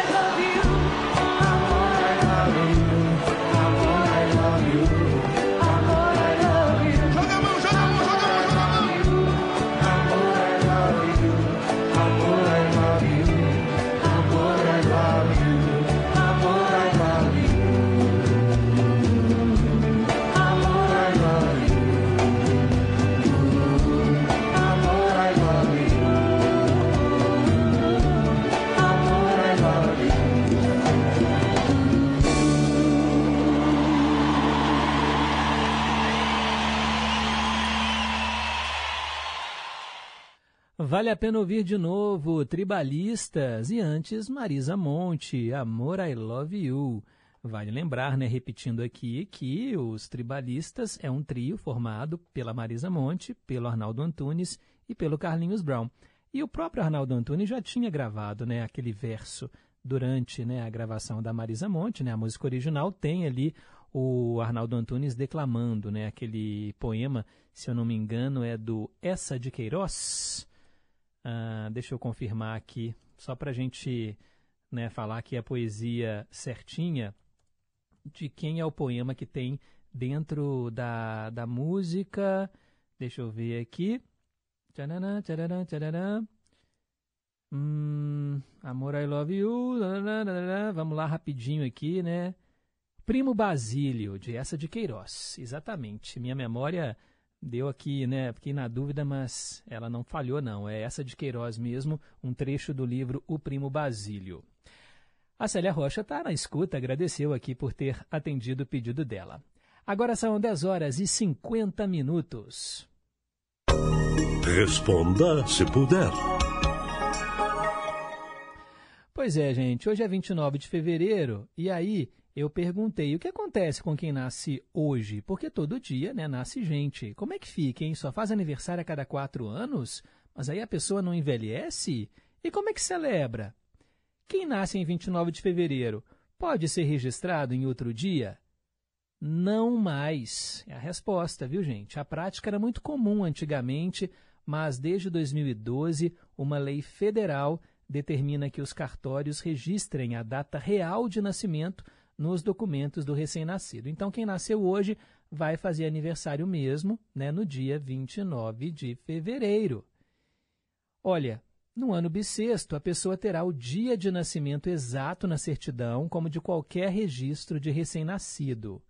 Vale a pena ouvir de novo Tribalistas e antes Marisa Monte, Amor I Love You. Vale lembrar, né, repetindo aqui, que os Tribalistas é um trio formado pela Marisa Monte, pelo Arnaldo Antunes e pelo Carlinhos Brown. E o próprio Arnaldo Antunes já tinha gravado né, aquele verso durante né, a gravação da Marisa Monte, né, a música original tem ali o Arnaldo Antunes declamando né, aquele poema, se eu não me engano, é do Essa de Queiroz. Ah, deixa eu confirmar aqui, só para a gente né, falar que a poesia certinha de quem é o poema que tem dentro da, da música. Deixa eu ver aqui. Hum, Amor, I love you. Vamos lá rapidinho aqui, né? Primo Basílio, de essa de Queiroz. Exatamente. Minha memória deu aqui, né? Fiquei na dúvida, mas ela não falhou, não. É essa de Queiroz mesmo, um trecho do livro O Primo Basílio. A Célia Rocha está na escuta, agradeceu aqui por ter atendido o pedido dela. Agora são 10 horas e 50 minutos. Responda se puder. Pois é, gente, hoje é 29 de fevereiro e aí eu perguntei o que acontece com quem nasce hoje, porque todo dia né, nasce gente. Como é que fica, hein? Só faz aniversário a cada quatro anos? Mas aí a pessoa não envelhece? E como é que celebra? Quem nasce em 29 de fevereiro pode ser registrado em outro dia? Não mais. É a resposta, viu, gente? A prática era muito comum antigamente, mas desde 2012, uma lei federal determina que os cartórios registrem a data real de nascimento nos documentos do recém-nascido. Então, quem nasceu hoje vai fazer aniversário mesmo, né, no dia 29 de fevereiro. Olha, no ano bissexto, a pessoa terá o dia de nascimento exato na certidão, como de qualquer registro de recém-nascido.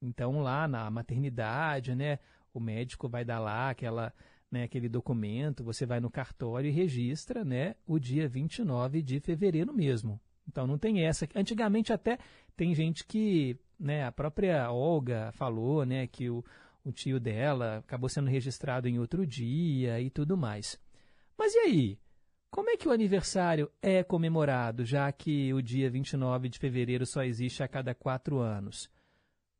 Então, lá na maternidade, né, o médico vai dar lá aquela, né, aquele documento, você vai no cartório e registra né, o dia 29 de fevereiro mesmo. Então, não tem essa. Antigamente, até tem gente que né, a própria Olga falou, né, que o, o tio dela acabou sendo registrado em outro dia e tudo mais. Mas e aí? Como é que o aniversário é comemorado, já que o dia 29 de fevereiro só existe a cada quatro anos?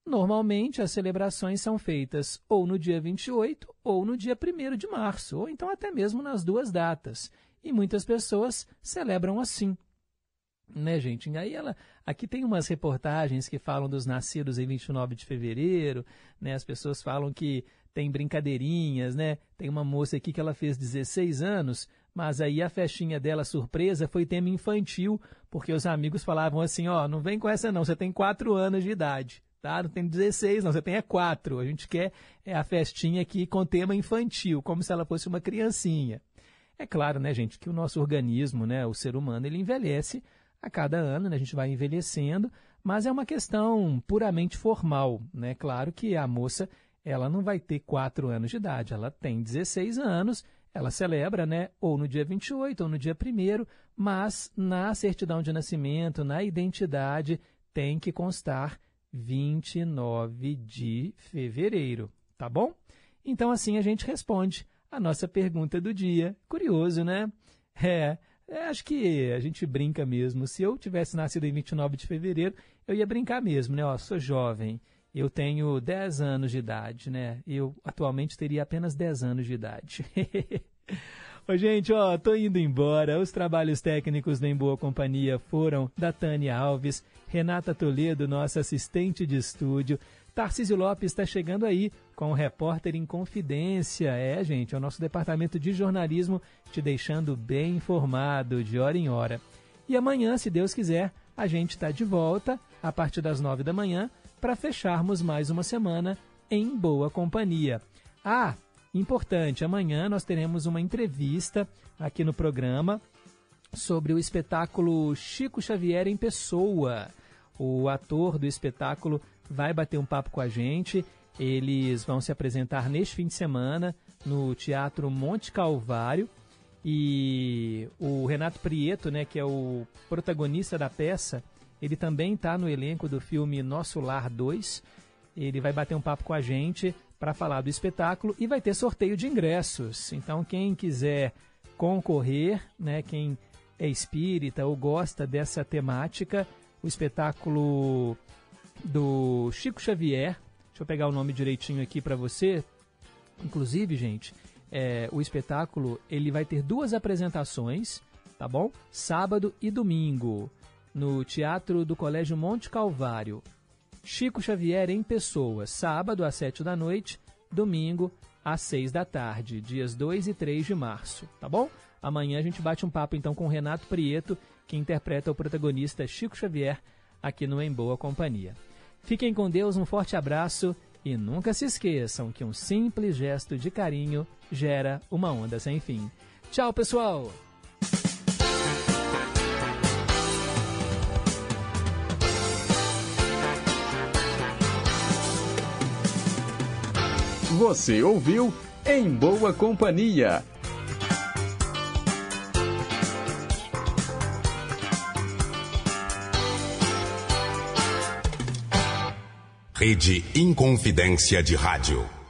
Normalmente, as celebrações são feitas ou no dia 28 ou no dia 1 de março, ou então até mesmo nas duas datas. E muitas pessoas celebram assim. Né, gente? E aí ela, aqui tem umas reportagens que falam dos nascidos em 29 de fevereiro, né? As pessoas falam que tem brincadeirinhas, né? Tem uma moça aqui que ela fez 16 anos, mas aí a festinha dela surpresa foi tema infantil, porque os amigos falavam assim, ó, não vem com essa não, você tem 4 anos de idade, tá? Não tem 16 não, você tem é 4. A gente quer é a festinha aqui com tema infantil, como se ela fosse uma criancinha. É claro, né, gente, que o nosso organismo, né, o ser humano, ele envelhece a cada ano, né, a gente vai envelhecendo, mas é uma questão puramente formal, né? Claro que a moça ela não vai ter 4 anos de idade, ela tem 16 anos, ela celebra, né, ou no dia 28 ou no dia 1 mas na certidão de nascimento, na identidade, tem que constar 29 de fevereiro, tá bom? Então assim a gente responde a nossa pergunta do dia. Curioso, né? É, é, acho que a gente brinca mesmo. Se eu tivesse nascido em 29 de fevereiro, eu ia brincar mesmo, né? Ó, sou jovem, eu tenho 10 anos de idade, né? Eu atualmente teria apenas 10 anos de idade. Ô, gente, ó, tô indo embora. Os trabalhos técnicos da Em Boa Companhia foram da Tânia Alves, Renata Toledo, nossa assistente de estúdio, Tarcísio Lopes está chegando aí com o Repórter em Confidência. É, gente, é o nosso departamento de jornalismo te deixando bem informado de hora em hora. E amanhã, se Deus quiser, a gente está de volta a partir das nove da manhã para fecharmos mais uma semana em boa companhia. Ah, importante, amanhã nós teremos uma entrevista aqui no programa sobre o espetáculo Chico Xavier em Pessoa. O ator do espetáculo vai bater um papo com a gente. Eles vão se apresentar neste fim de semana no Teatro Monte Calvário. E o Renato Prieto, né, que é o protagonista da peça, ele também está no elenco do filme Nosso Lar 2. Ele vai bater um papo com a gente para falar do espetáculo e vai ter sorteio de ingressos. Então, quem quiser concorrer, né, quem é espírita ou gosta dessa temática, o espetáculo do Chico Xavier. Deixa eu pegar o nome direitinho aqui para você. Inclusive, gente, é, o espetáculo ele vai ter duas apresentações, tá bom? Sábado e domingo, no Teatro do Colégio Monte Calvário. Chico Xavier em pessoa, sábado às sete da noite, domingo às seis da tarde, dias 2 e 3 de março, tá bom? Amanhã a gente bate um papo então com Renato Prieto, que interpreta o protagonista Chico Xavier aqui no Em Boa Companhia. Fiquem com Deus, um forte abraço e nunca se esqueçam que um simples gesto de carinho gera uma onda sem fim. Tchau, pessoal! Você ouviu Em Boa Companhia Rede Inconfidência de Rádio.